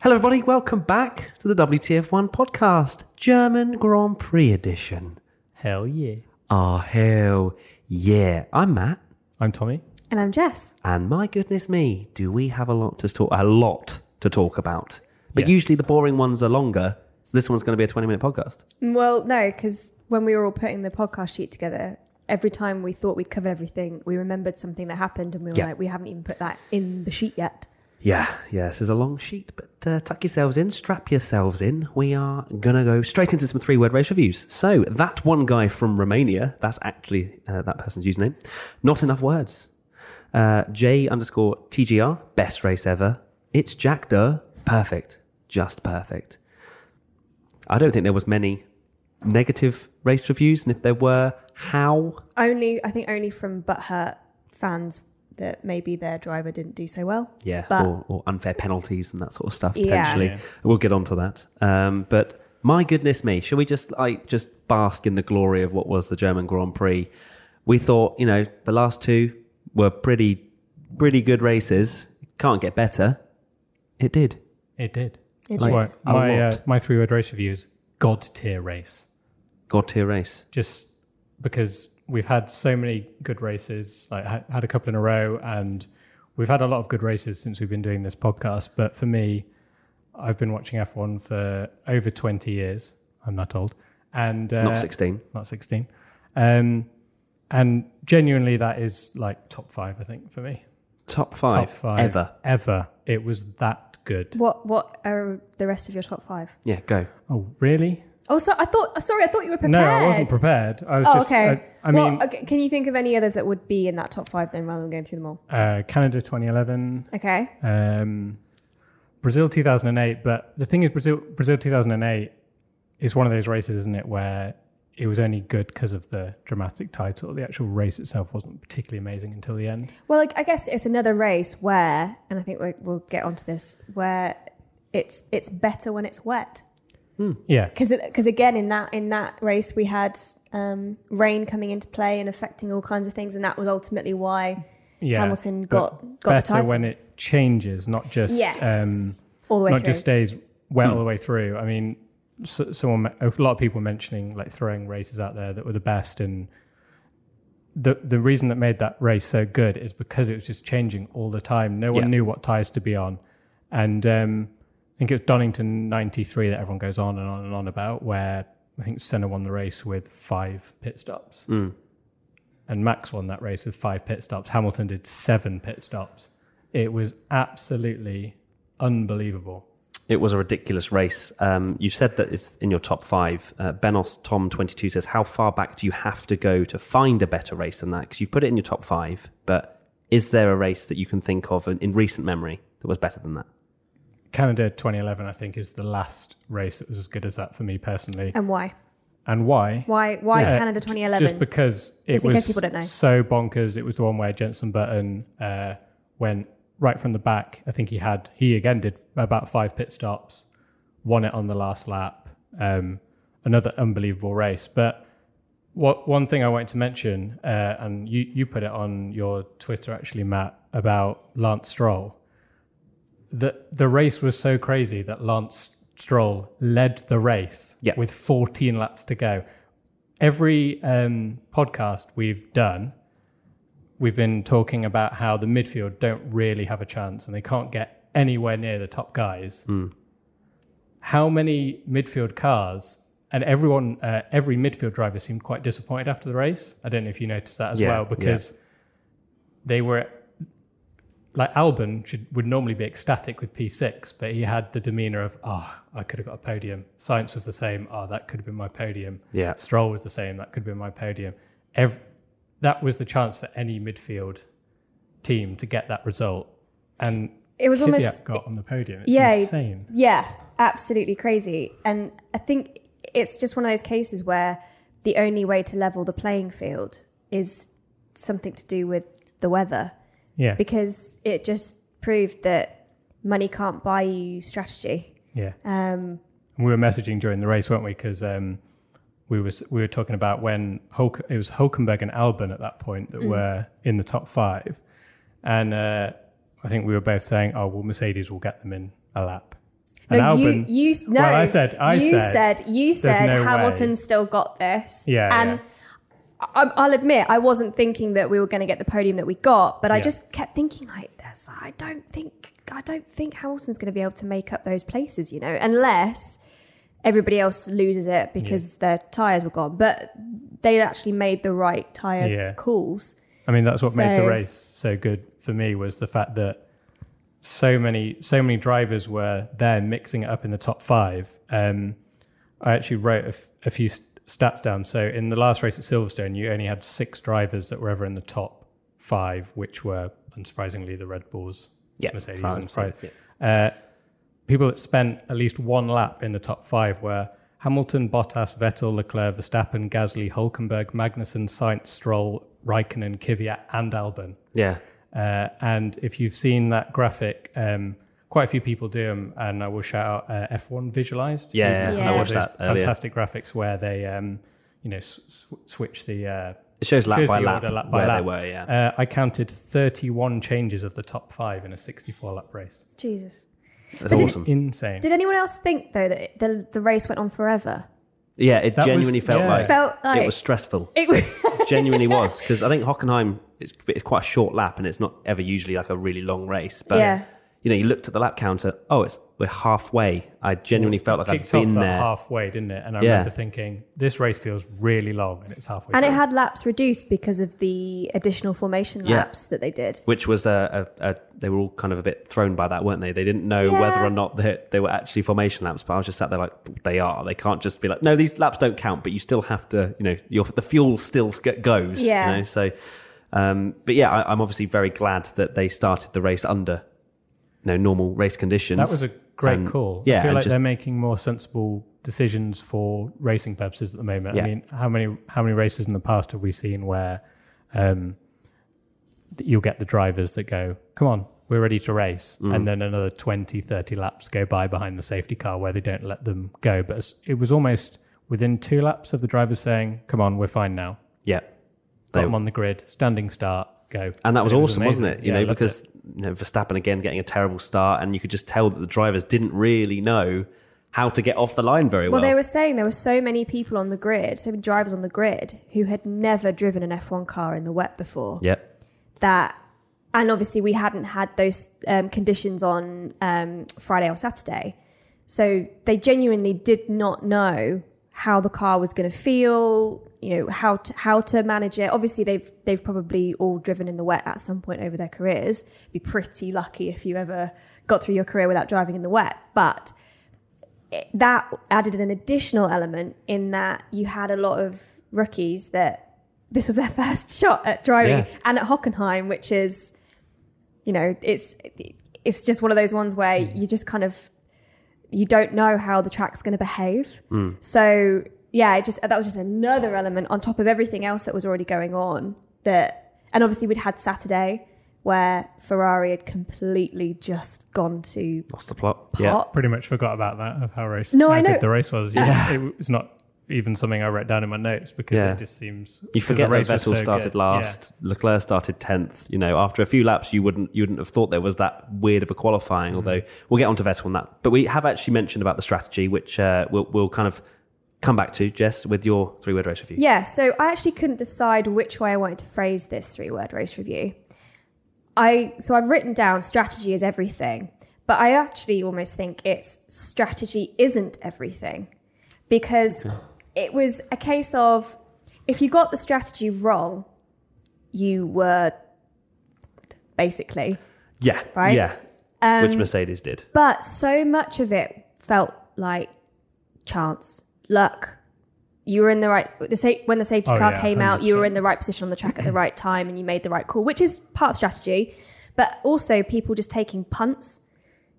Hello, everybody. Welcome back to the WTF1 podcast, German Grand Prix edition. Hell yeah. Ah, hell yeah. I'm Matt, I'm Tommy. And I'm Jess. and my goodness me, do we have a lot to talk a lot to talk about. But Yeah. usually the boring ones are longer, so this one's going to be a 20 minute podcast. Well, no, because when we were all putting the podcast sheet together, every time we thought we'd covered everything, we remembered something that happened and we were Yeah. like, we haven't even put that in the sheet yet. Yeah, yeah, this is a long sheet, but uh, tuck yourselves in, strap yourselves in. We are going to go straight into some three word race reviews. So, that one guy from Romania, that's actually uh, that person's username. Not enough words. Uh, J underscore TGR, best race ever. It's Jack Durr, perfect, just perfect. I don't think there was many negative race reviews, and if there were, how? Only, I think only from butthurt fans that maybe their driver didn't do so well. Yeah, But- or, or unfair penalties and that sort of stuff potentially. Yeah. We'll get onto that. Um, but my goodness me, shall we just like just bask in the glory of what was the German Grand Prix? We thought, you know, the last two were pretty pretty good races. Can't get better. It did. It did. It That's did. why my, uh, my three word race review is God tier race. God tier race. Just because we've had so many good races, like had a couple in a row, and we've had a lot of good races since we've been doing this podcast. But for me, I've been watching F1 for over 20 years. I'm not old. And uh, Not 16. not 16. Um, and genuinely, that is like top five, I think, for me. Top five, top five ever. Ever. It was that good. What What are the rest of your top five? Yeah, go. Oh, really? Oh, so I thought. Sorry, I thought you were prepared. No, I wasn't prepared. I was Oh, just. okay. I, I well, mean, okay, can you think of any others that would be in that top five then, rather than going through them all? uh, Canada 2011, Okay. um, Brazil 2008. But the thing is, Brazil Brazil 2008 is one of those races, isn't it, where it was only good because of the dramatic title. The actual race itself wasn't particularly amazing until the end. Well, like, I guess it's another race where, and I think we, we'll get onto this, where it's it's better when it's wet. Yeah, because because again in that in that race we had um, rain coming into play and affecting all kinds of things, and that was ultimately why yeah. Hamilton but got got the better title. when it changes, not just yes, um, all the way not through. just stays wet all the way through. I mean, so, someone, a lot of people mentioning like throwing races out there that were the best, and the the reason that made that race so good is because it was just changing all the time. No one Yeah. knew what tires to be on, and um, I think it was Donington '93 that everyone goes on and on and on about, where I think Senna won the race with five pit stops. Mm. And Max won that race with five pit stops. Hamilton did seven pit stops. It was absolutely unbelievable. It was a ridiculous race. Um, you said that it's in your top five. Uh, Benos Tom twenty two says, "How far back do you have to go to find a better race than that?" Because you've put it in your top five, but is there a race that you can think of in, in recent memory that was better than that? Canada 2011, I think, is the last race that was as good as that for me personally. and why And why? why why Yeah. Canada Just 2011? because it Just in was case people don't know. so bonkers. It was the one where Jensen Button uh, went right from the back. I think he had, he again did about five pit stops, won it on the last lap. Um, another unbelievable race. But what one thing I wanted to mention, uh, and you, you put it on your Twitter actually, Matt, about Lance Stroll. The, the race was so crazy that Lance Stroll led the race Yeah. with 14 laps to go every um, podcast we've done, we've been talking about how the midfield don't really have a chance and they can't get anywhere near the top guys. How many midfield cars and everyone, uh, every midfield driver seemed quite disappointed after the race. I don't know if you noticed that as Yeah, well because they were like Albon should would normally be ecstatic with P6, but he had the demeanor of, oh, I could have got a podium. Sainz was the same. Oh, that could have been my podium. Yeah. Stroll was the same. That could have been my podium. Ev- that was the chance for any midfield team to get that result. And It was Kvyat almost got on the podium. It's yeah, insane. Yeah, absolutely crazy. And I think it's just one of those cases where the only way to level the playing field is something to do with the weather Yeah. because it just proved that money can't buy you strategy. Yeah. Um, And we were messaging during the race, weren't we? Because um, we was we were talking about when Hulk, it was Hulkenberg and Albon at that point that were in the top five, and uh, I think we were both saying, "Oh, well, Mercedes will get them in a lap." And No, Albon, you, you, no. Well, I said- I said you said, said, you said no Hamilton way. still got this. Yeah, and I, I'll admit I wasn't thinking that we were going to get the podium that we got, but I Yeah. just kept thinking like this. I don't think I don't think Hamilton's going to be able to make up those places, you know, unless everybody else loses it because their tires were gone. But they actually made the right tire Yeah. calls. I mean, that's what made the race so good for me was the fact that so many so many drivers were there mixing it up in the top five. Um, I actually wrote a, f- a few st- stats down. So in the last race at Silverstone, you only had six drivers that were ever in the top five, which were unsurprisingly the Red Bulls, Yeah, Mercedes, and Ferrari. Mercedes, Uh, people that spent at least one lap in the top five were Hamilton, Bottas, Vettel, Leclerc, Verstappen, Gasly, Hulkenberg, Magnussen, Sainz, Stroll, Raikkonen, Kvyat, and Albon. Yeah. Uh, and if you've seen that graphic, um, quite a few people do them, and I will shout out uh, F1 Visualized. Yeah, who yeah, I watched those that earlier. Fantastic graphics where they, um, you know, s- s- switch the. Uh, It shows lap shows by lap, order lap by where lap. they were, yeah. uh, I counted 31 changes of the top five in a 64 lap race. Jesus. That's but did- Insane. Did anyone else think though that the the race went on forever? yeah, it That was- genuinely felt yeah. like Felt like it was stressful. it was. genuinely was because I think Hockenheim it's, it's quite a short lap and it's not ever usually like a really long race. But Yeah. You know, you looked at the lap counter. Oh, it's we're halfway. I genuinely felt like I'd kicked off been there. halfway, didn't it? And I Yeah. remember thinking, this race feels really long, and it's halfway. And it had laps reduced because of the additional formation Yeah. laps that they did. Which was a, a, a they were all kind of a bit thrown by that, weren't they? They didn't know Yeah. whether or not they, they were actually formation laps. But I was just sat there like, they are. They can't just be like, no, these laps don't count. But you still have to, you know, your the fuel still goes. Yeah. You know? So, um, but yeah, I, I'm obviously very glad that they started the race under, you know, normal race conditions. That was a great call. Yeah, I feel like just- they're making more sensible decisions for racing purposes at the moment. Yeah. I mean, how many how many races in the past have we seen where um, you'll get the drivers that go, "Come on, we're ready to race," Mm. and then another 20, 30 laps go by behind the safety car where they don't let them go. But it was almost within two laps of the drivers saying, "Come on, we're fine now." yeah. Got They- them on the grid, standing start, go. And that was it awesome, wasn't it? You Yeah, know, loved because you know Verstappen again getting a terrible start, and you could just tell that the drivers didn't really know how to get off the line very well. Well, they were saying there were so many people on the grid, so many drivers on the grid who had never driven an F1 car in the wet before. yeah, That, and obviously we hadn't had those um, conditions on um, Friday or Saturday, so they genuinely did not know how the car was going to feel. You know how to how to manage it. Obviously, they've they've probably all driven in the wet at some point over their careers. Be pretty lucky if you ever got through your career without driving in the wet, but that added an additional element in that you had a lot of rookies that this was their first shot at driving Yeah. and at Hockenheim, which is, you know, it's it's just one of those ones where you just kind of you don't know how the track's going to behave. Mm. So yeah, it just that was just another element on top of everything else that was already going on. That and obviously we'd had Saturday where Ferrari had completely just gone to lost the plot. pops. Yeah, pretty much forgot about that of how race. No, how I know. good the race was. Yeah, it was not even something I wrote down in my notes because Yeah. it just seems You forget the that race was Vettel so started good. last, Leclerc started tenth. You know, after a few laps, you wouldn't you wouldn't have thought there was that weird of a qualifying. Although we'll get onto Vettel on that, but we have actually mentioned about the strategy, which uh, we'll we'll kind of come back to, Jess, with your three word race review. Yeah, so I actually couldn't decide which way I wanted to phrase this three word race review. I so I've written down strategy is everything, but I actually almost think it's strategy isn't everything because it was a case of if you got the strategy wrong, you were basically. Yeah, Right? yeah, Um, which Mercedes did. But so much of it felt like chance, luck. You were in the right the sa- when the safety Oh, car yeah, came out. You were 100%. in the right position on the track at the right time, and you made the right call, which is part of strategy. But also people just taking punts.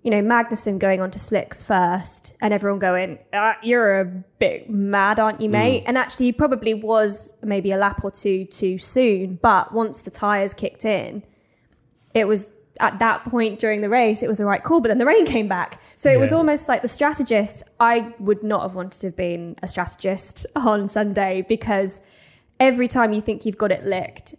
You know, Magnussen going on to slicks first, and everyone going, ah, "You're a bit mad, aren't you, mate?" And actually, he probably was maybe a lap or two too soon. But once the tires kicked in, it was at that point during the race, it was the right call, but then the rain came back. So it was almost like the strategist. I would not have wanted to have been a strategist on Sunday because every time you think you've got it licked,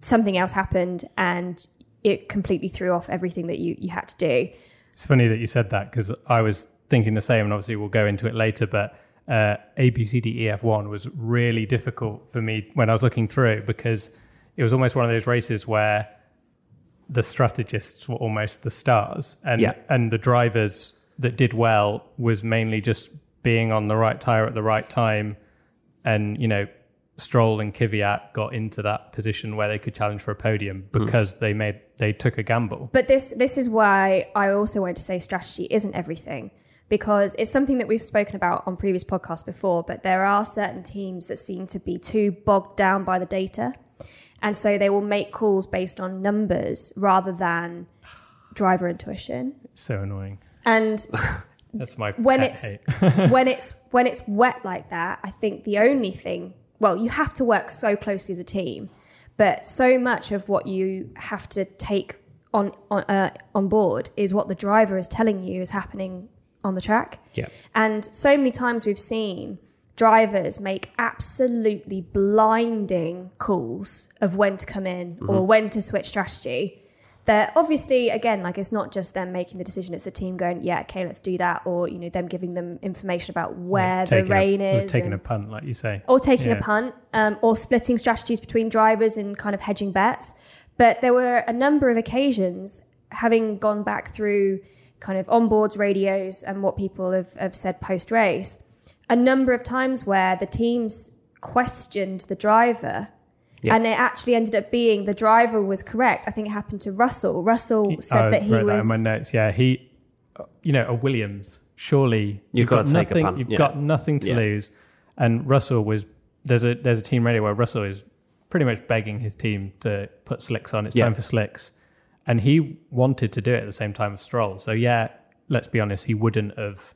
something else happened and it completely threw off everything that you, you had to do. It's funny that you said that because I was thinking the same, and obviously we'll go into it later. But uh, A B C D E F one was really difficult for me when I was looking through because it was almost one of those races where the strategists were almost the stars, and Yeah. and the drivers that did well was mainly just being on the right tire at the right time, and you know. Stroll and Kvyat got into that position where they could challenge for a podium hmm. because they made they took a gamble. But this this is why I also want to say strategy isn't everything because it's something that we've spoken about on previous podcasts before. But there are certain teams that seem to be too bogged down by the data, and so they will make calls based on numbers rather than driver intuition. So annoying. And That's my when it's when it's when it's wet like that, I think the only thing well, you have to work so closely as a team, but so much of what you have to take on on uh, on board is what the driver is telling you is happening on the track. Yeah. And so many times we've seen drivers make absolutely blinding calls of when to come in Mm-hmm. or when to switch strategy. That obviously, again, like it's not just them making the decision; it's the team going, "Yeah, okay, let's do that," or you know, them giving them information about where the Taking a- rain or is, taking and- a punt, like you say. or taking Yeah. a punt, um, or splitting strategies between drivers and kind of hedging bets. But there were a number of occasions, having gone back through kind of onboards, radios, and what people have, have said post race, a number of times where the teams questioned the driver. Yeah. And it actually ended up being the driver was correct. I think it happened to Russell. Russell said I that he wrote was. that in my notes. Yeah, he, you know, a Williams. Surely You've got gotta take a nothing. You've yeah. got nothing to Yeah. lose. And Russell was there's a there's a team radio where Russell is pretty much begging his team to put slicks on. It's Yeah. time for slicks, and he wanted to do it at the same time as Stroll. So yeah, let's be honest, he wouldn't have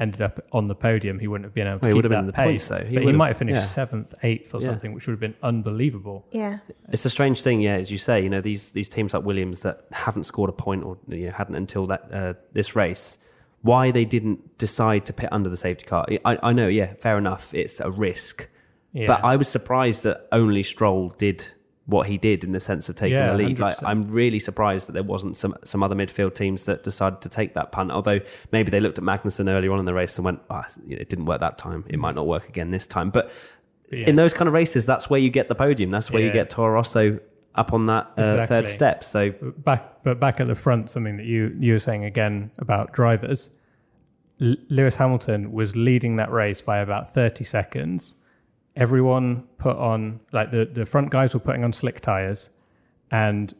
ended up on the podium. He wouldn't have been able to Well, he keep would have that been in the pace. points, though. He but he might have- have finished yeah. seventh, eighth, or Yeah. something, which would have been unbelievable. yeah. It's a strange thing, yeah, as you say. You know, these these teams like Williams that haven't scored a point or you know, hadn't until that uh, this race. Why they didn't decide to pit under the safety car? I, I know, yeah, fair enough. It's a risk, Yeah. but I was surprised that only Stroll did what he did in the sense of taking Yeah, the lead. Like, 100%. I'm really surprised that there wasn't some some other midfield teams that decided to take that punt. Although maybe they looked at Magnussen earlier on in the race and went, oh, it didn't work that time. It might not work again this time. But Yeah. in those kind of races, that's where you get the podium. That's where you get Toro Rosso up on that uh, Exactly. third step. So back but back at the front something that you you were saying again about drivers L- Lewis Hamilton was leading that race by about 30 seconds everyone put on like the the front guys were putting on slick tires and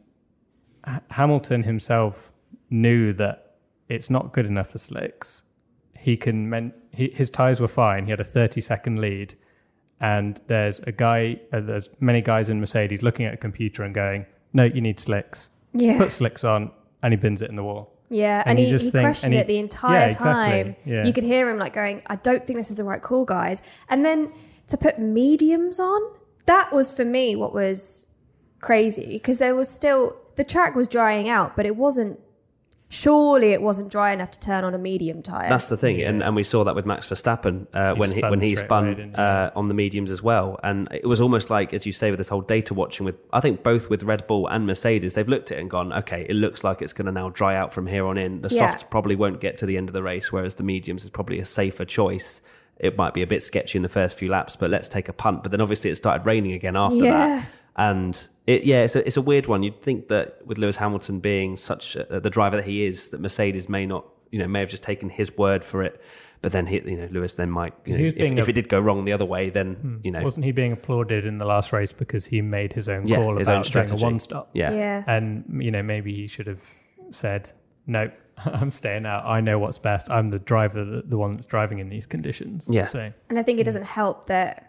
H- Hamilton himself knew that it's not good enough for slicks he can men- he, his tires were fine he had a 30 second lead and there's a guy uh, there's many guys in mercedes looking at a computer and going no you need slicks Yeah. put slicks on and he bins it in the wall Yeah, And and, he, just he think- questioned and he- it the entire Yeah, exactly. time. Yeah. You could hear him like going, "I don't think this is the right call, guys." And then to put mediums on, that was for me what was crazy because there was still the track was drying out, but it wasn't. Surely it wasn't dry enough to turn on a medium tire. that's the thing, and, and we saw that with Max Verstappen uh, He when he spun when he spun away, uh, on the mediums as well, and it was almost like, as you say, with this whole data watching. With I think both with Red Bull and Mercedes, they've looked at it and gone, okay, it looks like it's going to now dry out from here on in. The Yeah. softs probably won't get to the end of the race, whereas the mediums is probably a safer choice. It might be a bit sketchy in the first few laps, but let's take a punt. But then obviously it started raining again after Yeah. that. And it, yeah, it's a, it's a weird one. You'd think that with Lewis Hamilton being such a, the driver that he is, that Mercedes may not, you know, may have just taken his word for it. But then, he, you know, Lewis then might, you He know, was if, being if it did go wrong the other way, then hmm. you know, wasn't he being applauded in the last race because he made his own Yeah, call his own about doing a one stop yeah, yeah. and you know maybe he should have said no i'm staying out i know what's best i'm the driver the, the one that's driving in these conditions Yeah. so And I think it doesn't help that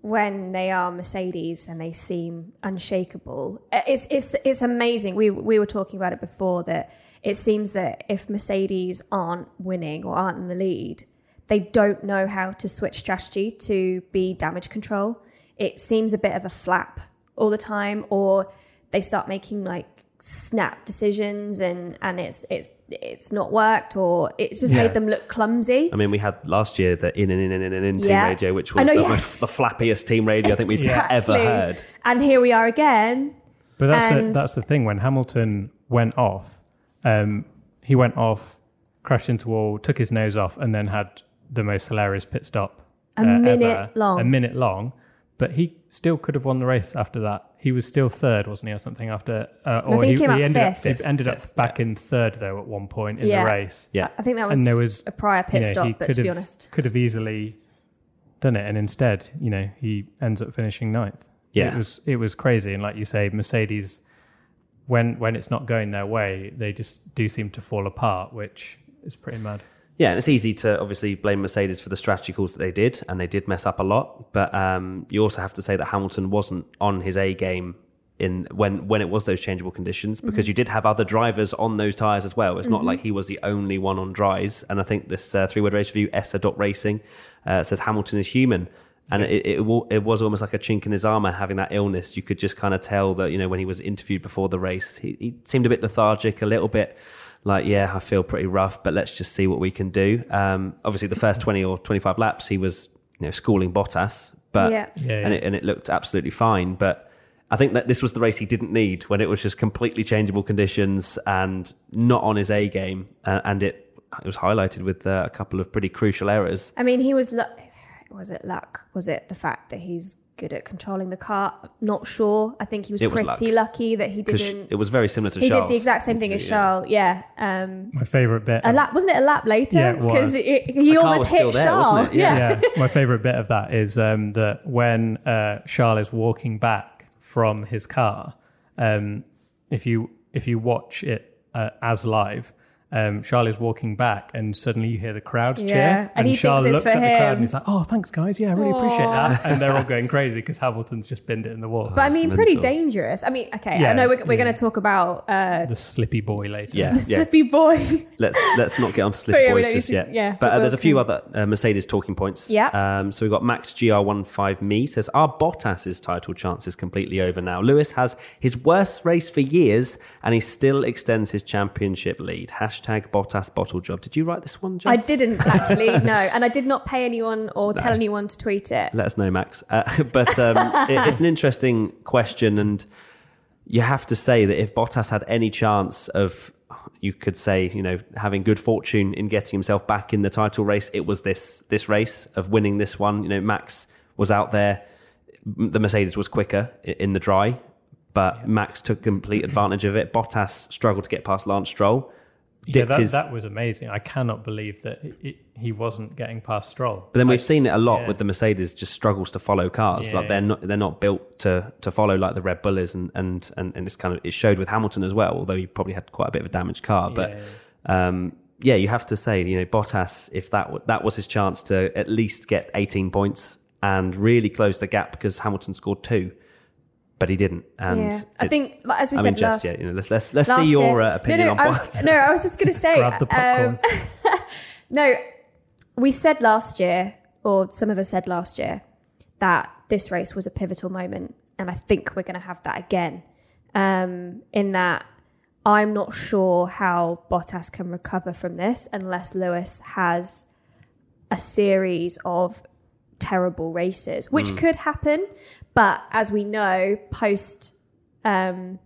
when they are Mercedes and they seem unshakable, uh, it's it's it's amazing. We we were talking about it before that it seems that if Mercedes aren't winning or aren't in the lead, they don't know how to switch strategy to be damage control. It seems a bit of a flap all the time, or they start making like snap decisions and and it's it's it's not worked or it's just Yeah. made them look clumsy. I mean, we had last year the in and in and in and in team Yeah. radio, which was know, the, yeah. most, the flappiest team radio I think we've Exactly. ever heard. And here we are again. but that's the, that's the thing when hamilton went off um, he went off crashed into wall, took his nose off, and then had the most hilarious pit stop A uh, minute ever. long. A minute long, but he still could have won the race after that. He was still third, wasn't he, or something after? Uh, I think he came out ended fifth. up he ended up back in third though at one point in Yeah. the race. Yeah. I think that was, And there was a prior pit you know, stop, but could to be have- honest, could have easily done it, and instead, you know, he ends up finishing ninth. Yeah. it was it was crazy, and like you say, Mercedes, when when it's not going their way, they just do seem to fall apart, which is pretty mad. Yeah, and it's easy to obviously blame Mercedes for the strategy calls that they did, and they did mess up a lot. But um, you also have to say that Hamilton wasn't on his A game in when when it was those changeable conditions because you did have other drivers on those tires as well. It's not like he was the only one on dries. And I think this uh, three word race review, Essa dot Racing, uh, says Hamilton is human. And it, it, it was almost like a chink in his armor having that illness. You could just kind of tell that, you know, when he was interviewed before the race, he, he seemed a bit lethargic, a little bit like, yeah, I feel pretty rough, but let's just see what we can do. Um, obviously, the first 20 or 25 laps, he was, you know, schooling Bottas, but, Yeah. Yeah, yeah. And, it, and it looked absolutely fine. But I think that this was the race he didn't need when it was just completely changeable conditions and not on his A game. Uh, and it, it was highlighted with uh, a couple of pretty crucial errors. I mean, he was. Lu- was it luck? Was it the fact that he's good at controlling the car? Not sure. I think he was was pretty lucky that he didn't. it was very similar to Charles. He Charles. did the exact same thing as Charles. Yeah. Um, My favorite bit. a lap wasn't it a lap later? Yeah. Because he The car almost hit there, Charles. wasn't it? Yeah. yeah, my favorite bit of that is um, that when uh, Charles is walking back from his car, um, if you if you watch it uh, as live, um, Charles is walking back, and suddenly you hear the crowd Yeah, cheer, and he Charles thinks it's looks for at the crowd and he's like, "Oh, thanks, guys! Yeah, I really appreciate that." And they're all going crazy because Hamilton's just binned it in the wall. But I mean, pretty dangerous. I mean, okay, I know we're, we're yeah. going to talk about uh, the slippy boy later. Yeah, the yeah. slippy boy. let's let's not get onto But Slippery yeah, Boys just to- yet. yeah, but but uh, there's a few other uh, Mercedes talking points. Yeah. Um, so we've got Max GR15 Me says, our Bottas's title chances completely over now? Lewis has his worst race for years and he still extends his championship lead. Hashtag Bottas bottle job. Did you write this one, Jess? I didn't actually, no. And I did not pay anyone or tell anyone to tweet it. Let us know, Max. Uh, but um, it, it's an interesting question, and you have to say that if Bottas had any chance of, you could say, you know, having good fortune in getting himself back in the title race, it was this this race of winning this one. You know, Max was out there. The Mercedes was quicker in the dry, but Max took complete advantage of it. Bottas struggled to get past Lance Stroll. Yeah, that, his, that was amazing. I cannot believe that it, it, he wasn't getting past Stroll. But then we've seen it a lot yeah. with the Mercedes just struggles to follow cars. Yeah. Like they're not they're not built to to follow like the Red Bull is and and and, and it's kind of it showed with Hamilton as well, although he probably had quite a bit of a damaged car. But Yeah. um yeah, you have to say, you know, Bottas, if that w- that was his chance to at least get 18 points and really close the gap because Hamilton scored two, but he didn't. And yeah. I think, like, as we I said mean, just last, yeah, you know, let's let's let's see your uh, opinion no, no, on I was, no, I was just going to say, Grab the popcorn. um, no, we said last year, or some of us said last year, that this race was a pivotal moment. And I think we're going to have that again. Um, in that I'm not sure how Bottas can recover from this unless Lewis has a series of terrible races, which could happen. But as we know, post um,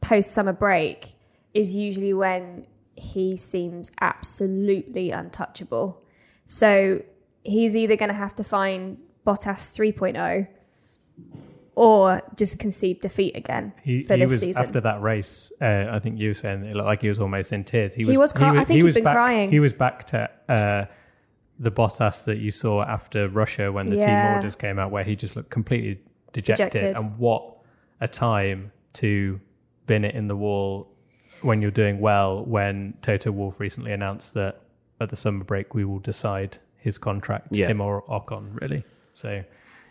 post summer break is usually when he seems absolutely untouchable. So he's either going to have to find Bottas 3.0 or just concede defeat again He, for he this was season. after that race. Uh, I think you were saying it looked like he was almost in tears. He was cry- I think he'd been back, crying. He was back to uh, the Bottas that you saw after Russia when the Yeah. team orders came out, where he just looked completely dejected. Dejected. And what a time to bin it in the wall when you're doing well. When Toto Wolff recently announced that at the summer break we will decide his contract, Yeah. him or Ocon, really. So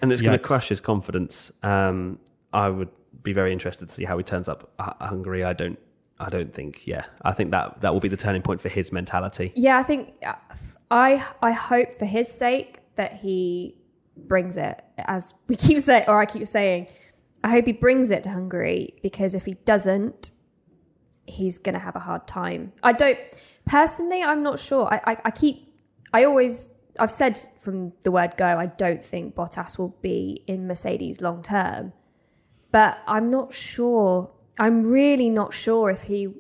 and it's going to crush his confidence. Um, I would be very interested to see how he turns up at Hungary. I don't, I don't think. Yeah, I think that that will be the turning point for his mentality. Yeah, I think uh, I I hope for his sake that he brings it as we keep saying or I keep saying I hope he brings it to Hungary because if he doesn't he's going to have a hard time. I don't personally I'm not sure. I, I I keep I always I've said from the word go I don't think Bottas will be in Mercedes long term. But I'm not sure. I'm really not sure if he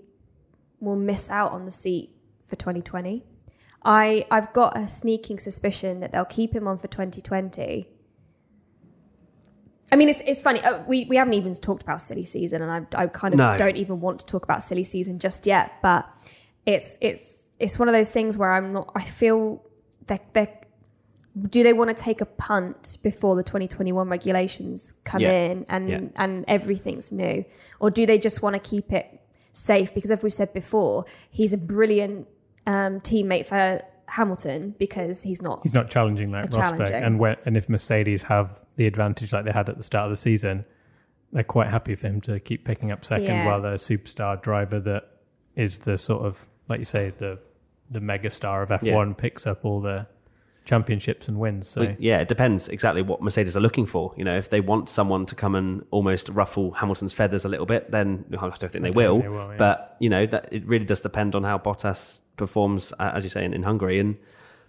will miss out on the seat for for 2020. I I've got a sneaking suspicion that they'll keep him on for 2020. I mean, it's it's funny. Uh, we we haven't even talked about silly season, and I I kind of No. don't even want to talk about silly season just yet. But it's it's it's one of those things where I'm not. I feel that they do they want to take a punt before the 2021 regulations come Yeah. in and Yeah. and everything's new, or do they just want to keep it safe? Because as we've said before, he's a brilliant um, teammate for Hamilton because he's not He's not challenging like A Rosberg, and when, and if Mercedes have the advantage like they had at the start of the season, they're quite happy for him to keep picking up second Yeah. while the superstar driver that is the sort of like you say the the mega star of F1 picks up all the championships and wins. So Well, yeah, it depends exactly what Mercedes are looking for. You know, if they want someone to come and almost ruffle Hamilton's feathers a little bit, then I don't think they don't will. they will, yeah. But you know, that it really does depend on how Bottas performs, uh, as you say, in, in Hungary, and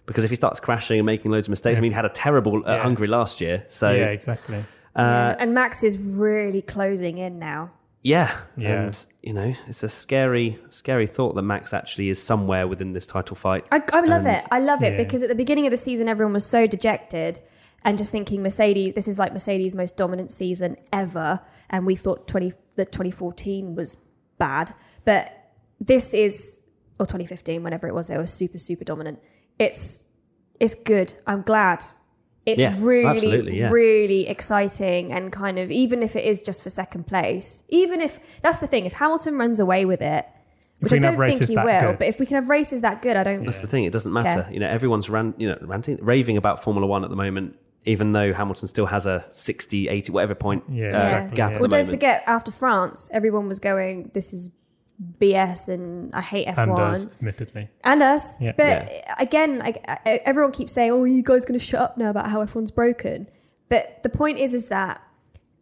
because if he starts crashing and making loads of mistakes, I mean, he had a terrible at Yeah. Hungary last year. So yeah, exactly. uh, and Max is really closing in now. Yeah, Yeah. and you know, it's a scary, scary thought that Max actually is somewhere within this title fight. I, I love And- it. I love it Yeah. because at the beginning of the season, everyone was so dejected and just thinking Mercedes. This is like Mercedes' most dominant season ever, and we thought twenty that twenty fourteen was bad, but this is or twenty fifteen, whenever it was, they were super super dominant. It's it's good. I'm glad. It's Yeah, really yeah. really exciting and kind of even if it is just for second place, even if that's the thing, if Hamilton runs away with it. Which I don't think he will, good. but if we can have races that good, I don't. That's the thing; it doesn't matter. Okay. You know, everyone's ran, you know, ranting, raving about Formula One at the moment, even though Hamilton still has a 60, 80, whatever point Yeah, uh, exactly, gap yeah. at Well, the don't moment. forget, after France, everyone was going, "This is BS," and I hate F1 And us, admittedly. and us. Yeah. But again, like everyone keeps saying, "Oh, you guys going to shut up now about how F1's broken?" But the point is, is that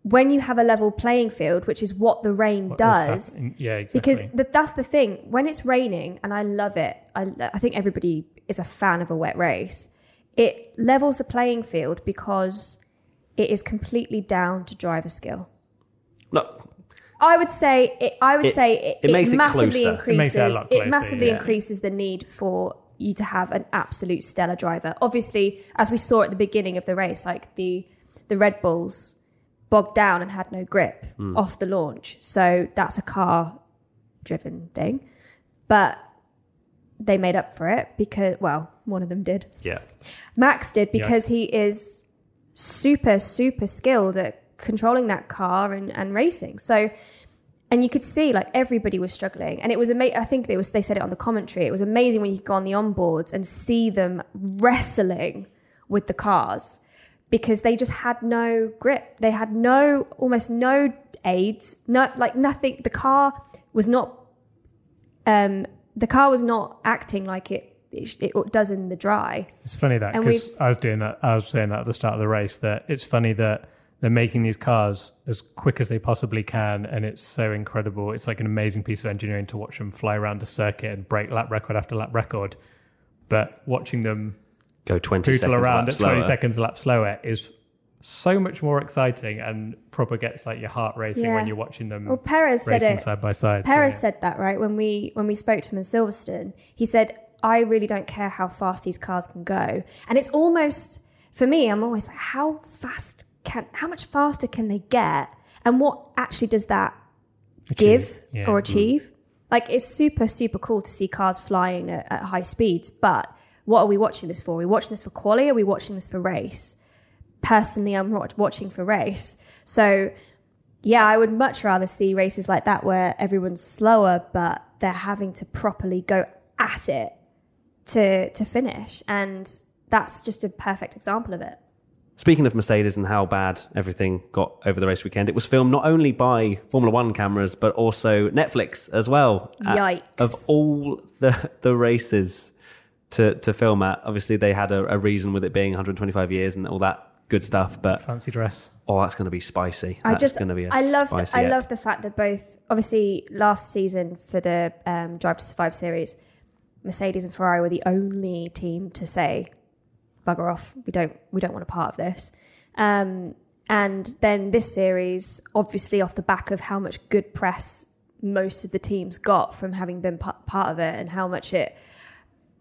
when you have a level playing field, which is what the rain What does, Yeah, exactly. because th- that's the thing. When it's raining, and I love it, I, I think everybody is a fan of a wet race. It levels the playing field because it is completely down to driver skill. No, I would say it, I would It- say it, it makes it massively closer. It increases makes it closer, massively yeah. increases the need for you to have an absolute stellar driver. Obviously, as we saw at the beginning of the race, like the the Red Bulls bogged down and had no grip Hmm. off the launch. So that's a car driven thing. But they made up for it because well, one of them did. yeah, Max did because he is super, super skilled at controlling that car and, and racing. So, and you could see like everybody was struggling, and it was amazing. I think they was they said it on the commentary. It was amazing when you could go on the onboards and see them wrestling with the cars because they just had no grip. They had no almost no aids, not like nothing. The car was not. Um, the car was not acting like it it, it does in the dry. It's funny that because I was doing that. I was saying that at the start of the race that it's funny that they're making these cars as quick as they possibly can, and it's so incredible. It's like an amazing piece of engineering to watch them fly around the circuit and break lap record after lap record. But watching them go 20 seconds around lap at slower. 20 seconds a lap slower is so much more exciting and proper gets like your heart racing Yeah. when you're watching them Well, Perez said racing it. side by side. So, Perez yeah. said that right when we when we spoke to him in Silverstone. He said, "I really don't care how fast these cars can go," and it's almost for me. I'm always like, how fast can how much faster can they get, and what actually does that give Yeah. or mm. achieve? Like it's super super cool to see cars flying at, at high speeds, but what are we watching this for? Are we watching this for quality Are we watching this for race? Personally, I'm not watching for race. So yeah, I would much rather see races like that where everyone's slower, but they're having to properly go at it to to finish, and that's just a perfect example of it. Speaking of Mercedes and how bad everything got over the race weekend, it was filmed not only by Formula One cameras but also Netflix as well. Yikes. of all the the races to to film at, obviously they had a, a reason with it being 125 years and all that good stuff. But fancy dress. oh, that's going to be spicy. I That's just, going to be. a I love, I act. love the fact that both, obviously, last season for the um, Drive to Survive series, Mercedes and Ferrari were the only team to say, "Bugger off, we don't, we don't want a part of this." Um, and then this series, obviously, off the back of how much good press most of the teams got from having been pa- part of it, and how much it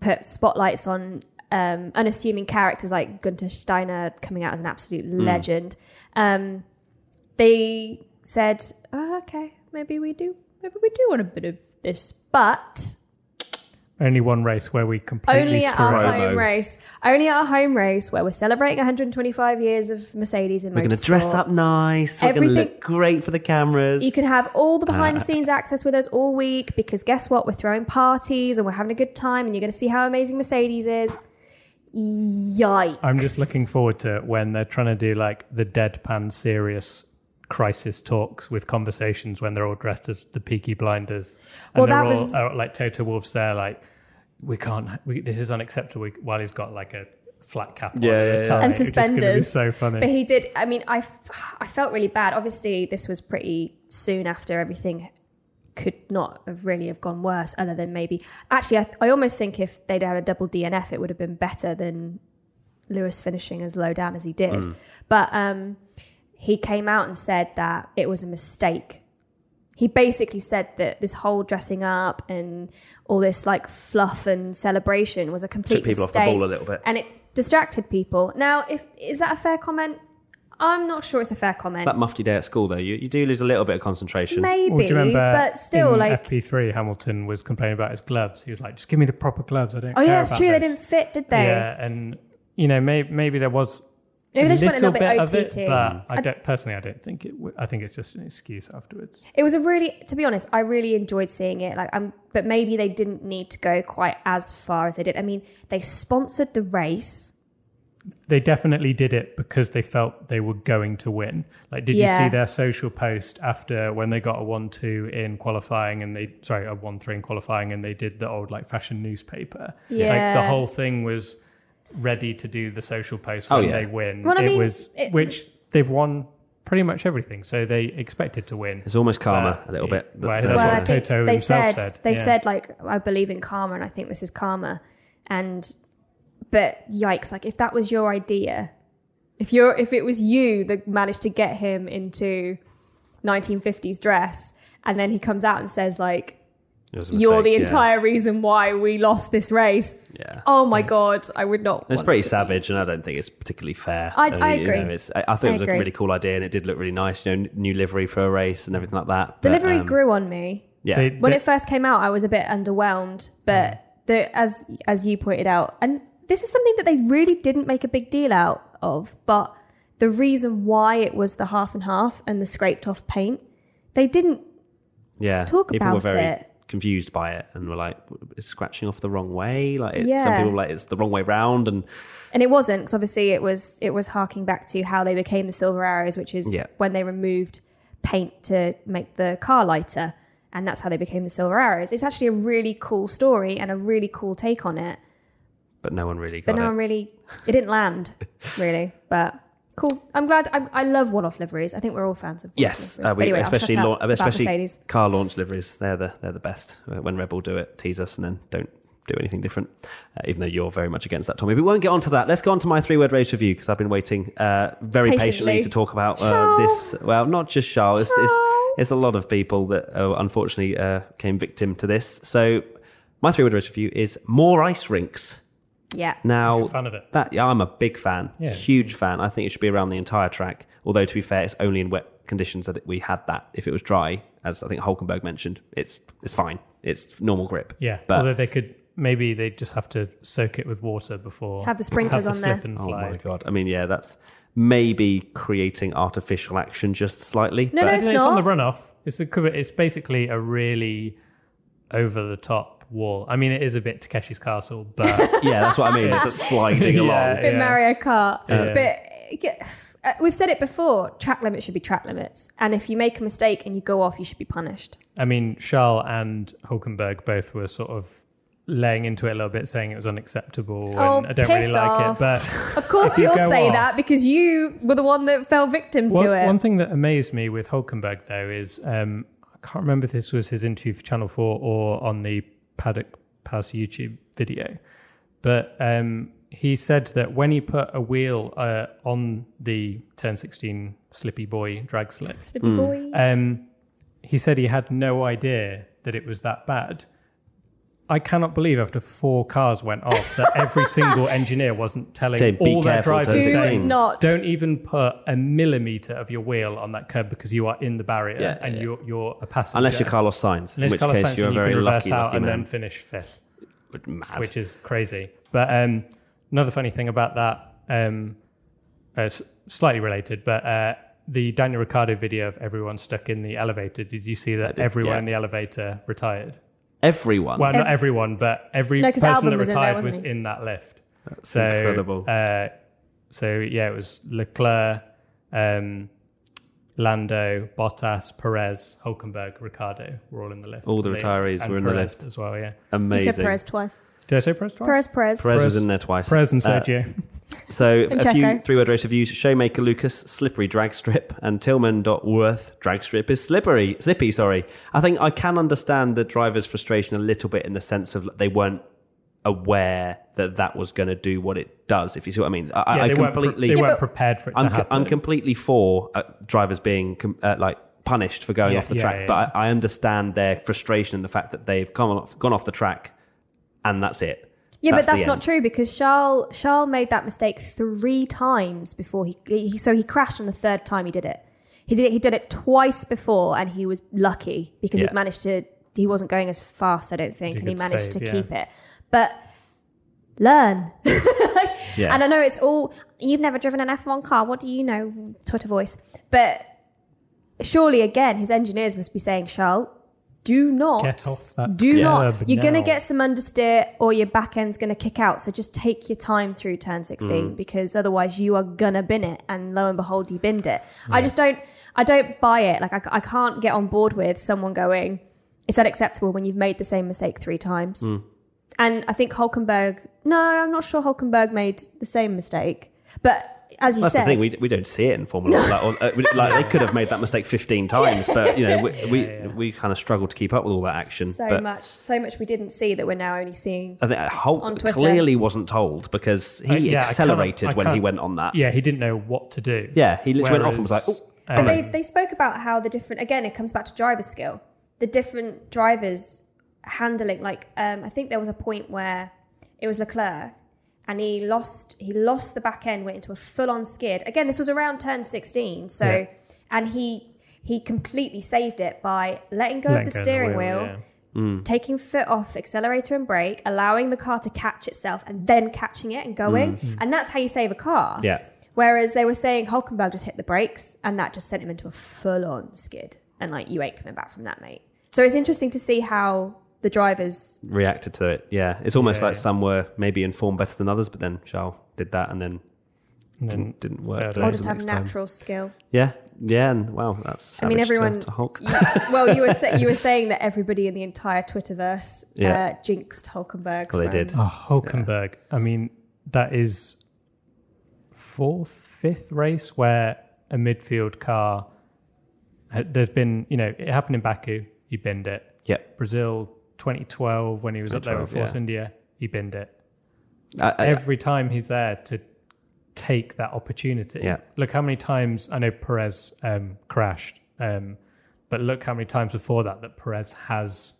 put spotlights on um, unassuming characters like Guenther Steiner coming out as an absolute legend. Um, they said, oh, "Okay, maybe we do, maybe we do want a bit of this, but Only one race where we completely only at our. Promo. home race. Only at our home race where we're celebrating 125 years of Mercedes in We're going to dress up nice. We're going to Everything- look great for the cameras. You can have all the behind the Uh, scenes access with us all week because guess what? We're throwing parties and we're having a good time, and you're going to see how amazing Mercedes is. Yikes! I'm just looking forward to when they're trying to do like the deadpan serious crisis talks with conversations when they're all dressed as the Peaky Blinders and Well, they're that all was- uh, like Toto Wolff's there like we can't we, this is unacceptable while he's got like a flat cap on Yeah, at yeah, yeah. and It's just suspenders. so funny. But he did. I mean, I, f- I felt really bad. Obviously, this was pretty soon after everything could not have really have gone worse. Other than maybe, actually, I, I almost think if they'd had a double DNF, it would have been better than Lewis finishing as low down as he did. But um, he came out and said that it was a mistake. He basically said that this whole dressing up and all this like fluff and celebration was a complete Took people off the mistake ball a little bit. and it distracted people. Now, if is that a fair comment? I'm not sure it's a fair comment. that mufti day at school, though, you, you do lose a little bit of concentration. Maybe, Well, do you remember but still, in like, FP3, Hamilton was complaining about his gloves. He was like, "Just give me the proper gloves. I don't." oh care yeah, it's about true. They this." didn't fit, did they? Yeah, and you know, maybe maybe there was Maybe they just went a little bit of OTT. it, but I don't personally. I don't think it. W- I think it's just an excuse afterwards. It was a really, to be honest, I really enjoyed seeing it. Like, um, but maybe they didn't need to go quite as far as they did. I mean, they sponsored the race. They definitely did it because they felt they were going to win. Like, did you see their social post after when they got a one-two in qualifying and they sorry a one-three in qualifying and they did the old like fashion newspaper? like Yeah. the whole thing was ready to do the social post Oh, when yeah. they win. Well, I it mean, was it- which they've won pretty much everything, so they expected to win. It's almost karma But a little bit. well, that's well, what I think Toto they himself said, said, they yeah. said like I believe in karma, and I think this is karma. And but yikes! Like if that was your idea, if you're if it was you that managed to get him into 1950s dress, and then he comes out and says like it was a you're mistake, the yeah. entire reason why we lost this race. Yeah. Oh my god, I would not. It's want pretty to- savage, and I don't think it's particularly fair. I- mean, I you agree. know, it's, I, I thought I it was agree. a really cool idea, and it did look really nice. You know, new livery for a race and everything like that. The But, livery um, grew on me. Yeah, They- when it first came out, I was a bit underwhelmed. But the as as you pointed out, and this is something that they really didn't make a big deal out of. But the reason why it was the half and half and the scraped off paint, they didn't. yeah. talk people were about very it. Confused by it, and were like, "It's scratching off the wrong way." Like it, some people were like it's the wrong way round, and And it wasn't because obviously it was it was harking back to how they became the silver arrows, which is Yeah. when they removed paint to make the car lighter, and that's how they became the silver arrows. It's actually a really cool story and a really cool take on it. but no one really got but no it. one really it didn't land really but cool i'm glad i, I love one-off liveries i think we're all fans of Yes, uh, we, Anyway, especially shut up laun- about especially car launch liveries. They're the they're the best. Uh, When Red Bull do it, tease us, and then don't do anything different. Uh, even though you're very much against that, Tommy. But we won't get on to that. Let's go on to my three word race review because I've been waiting uh, very patiently. Patiently. to talk about uh, this. Well, not just Charles. It's, it's, it's a lot of people that uh, unfortunately uh, came victim to this. So my three word race review is more ice rinks. Yeah Now, You're a fan of it. that yeah, I'm a big fan, Yeah. huge fan. I think it should be around the entire track. Although to be fair, it's only in wet conditions that we had that. If it was dry, as I think Hulkenberg mentioned, it's it's fine. It's normal grip. Yeah, but although they could maybe they just have to soak it with water before Have the sprinklers have the on there. slip and oh my god, I mean, yeah, that's maybe creating artificial action just slightly. No, but no, No, It's it's on the runoff. It's the it's basically a really over the top wall. I mean, it is a bit Takeshi's Castle, but yeah, that's what I mean. It's just sliding Yeah. along. bit Yeah. mario kart Yeah. but uh, we've said it before track limits should be track limits and if you make a mistake and you go off you should be punished I mean, Charles and Hulkenberg both were sort of laying into it a little bit, saying it was unacceptable, Oh, and I don't really piss like off. it. But of course you you'll go say off- that because you were the one that fell victim one, to it one thing that amazed me with Hulkenberg though is um, I can't remember if this was his interview for Channel Four or on the Paddock Pass YouTube video, but um, he said that when he put a wheel uh, on the Turn 16 Slippy Boy drag slip, Slippy Hmm. boy. um, he said he had no idea that it was that bad I cannot believe after four cars went off that every single engineer wasn't telling Say, all their drivers Do 16. not. don't even put a millimeter of your wheel on that curb because you are in the barrier Yeah, and yeah. you're you're a passenger. Unless you're Carlos Sainz, in which Carlos case Sainz you're a you very can reverse lucky, out lucky and man. then finish fifth, Mad. which is crazy. But um, another funny thing about that, um, uh, slightly related, but uh, the Daniel Ricciardo video of everyone stuck in the elevator. Did you see that did, everyone yeah. in the elevator retired? Everyone. Well, not Ev- everyone, but every No, 'cause person Albon that was in there, retired wasn't he? in that lift. That's so, incredible. Uh, so yeah, it was Leclerc, um, Lando, Bottas, Perez, Hulkenberg, Ricciardo were all in the lift. All the I retirees And were in the Perez lift. as well. Yeah. Amazing. You Amazing. said Perez twice. Did I say Perez twice? Perez, Perez. Perez was Perez- in there twice. Perez and Uh, Sergio. So And a few three word race reviews. Showmaker Lucas, slippery drag strip, and Tillman.worth drag strip is slippery. Slippy, sorry. I think I can understand the driver's frustration a little bit in the sense of they weren't aware that that was going to do what it does. If you see what I mean, I, yeah, I they weren't, pre- completely. they weren't prepared for it I'm, co- happen. I'm completely for uh, drivers being com- uh, like punished for going Yeah, off the yeah, track, yeah, but I, I understand their frustration and the fact that they've gone off, gone off the track, and that's it. Yeah, That's but that's not end. true because Charles Charles made that mistake three times before he, he so he crashed on the third time he did it. He did it he did it twice before and he was lucky because Yeah. he managed to he wasn't going as fast, I don't think, He and he managed save, to yeah. keep it. But learn. Yeah. And I know it's all you've never driven an F1 car, what do you know? Twitter voice. But surely again his engineers must be saying, Charles, do not Get off that do curb not you're going to get some understeer or your back end's going to kick out so just take your time through turn 16 mm. because otherwise you are going to bin it and lo and behold you binned it. I just don't i don't buy it. Like I, I can't get on board with someone going it's unacceptable when you've made the same mistake three times. Mm. And i think hulkenberg no i'm not sure hulkenberg made the same mistake but as you That's said the thing. We, we don't see it in Formula One. Like, or, uh, we- like they could have made that mistake fifteen times, but you know we we, we kind of struggle to keep up with all that action. so but much so much we didn't see that we're now only seeing I think Hulk on Twitter. clearly wasn't told because he Uh, yeah, I accelerated can't- I when he went on that. yeah, he didn't know what to do. Yeah, he literally went off and was like, "Oh." um, But they, they spoke about how the different again it comes back to driver skill. The different drivers handling like um, I think there was a point where it was Leclerc and he lost he lost the back end went into a full on skid. Again, this was around turn 16. So Yeah. and he he completely saved it by letting go Letting of the go of the steering wheel, wheel, yeah. Mm. taking foot off accelerator and brake, allowing the car to catch itself and then catching it and going. Mm. And that's how you save a car. Yeah. Whereas they were saying Hulkenberg just hit the brakes and that just sent him into a full on skid. And like, you ain't coming back from that, mate. So it's interesting to see how the drivers. reacted to it. Yeah, it's almost Yeah, like yeah. some were maybe informed better than others, but then Charles did that and then And then didn't, didn't work. failed Or just have next time. natural skill. Yeah, yeah, and well, that's. I mean, savage to- everyone. to Hulk. you- well, you were sa- you were saying that everybody in the entire Twitterverse Yeah. uh, jinxed Hulkenberg. Well, they from- did. Oh, Hulkenberg. I mean, that is fourth, fifth race where a midfield car. uh, There's been, you know, it happened in Baku. He binned it. Yep. Brazil 2012 when he was up there with Force yeah. India. He binned it. I, I, Every time he's there to take that opportunity. Yeah. Look how many times I know Perez um, crashed, um, but look how many times before that that Perez has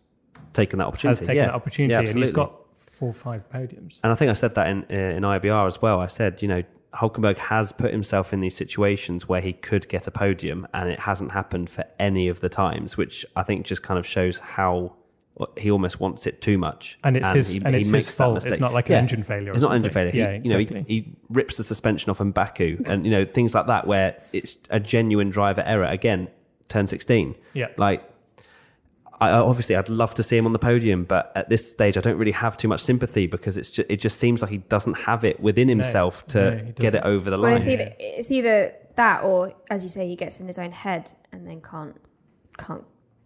taken that opportunity. has taken yeah. that opportunity, Yeah, and he's got four, or five podiums. And I think I said that in uh, in IBR as well. I said, you know, Hulkenberg has put himself in these situations where he could get a podium, and it hasn't happened for any of the times, which I think just kind of shows how he almost wants it too much. And it's his- and it's his that fault. It's not like an engine failure or It's not an engine something. failure. Yeah, he, you know, he, he rips the suspension off in Baku, and you know things like that where it's a genuine driver error. Again, turn sixteen. Yeah. like I, obviously I'd love to see him on the podium, but at this stage I don't really have too much sympathy because it's just, it just seems like he doesn't have it within himself no, to he get it over the Well, line. it's either it's either that or, as you say, he gets in his own head and then can't can't.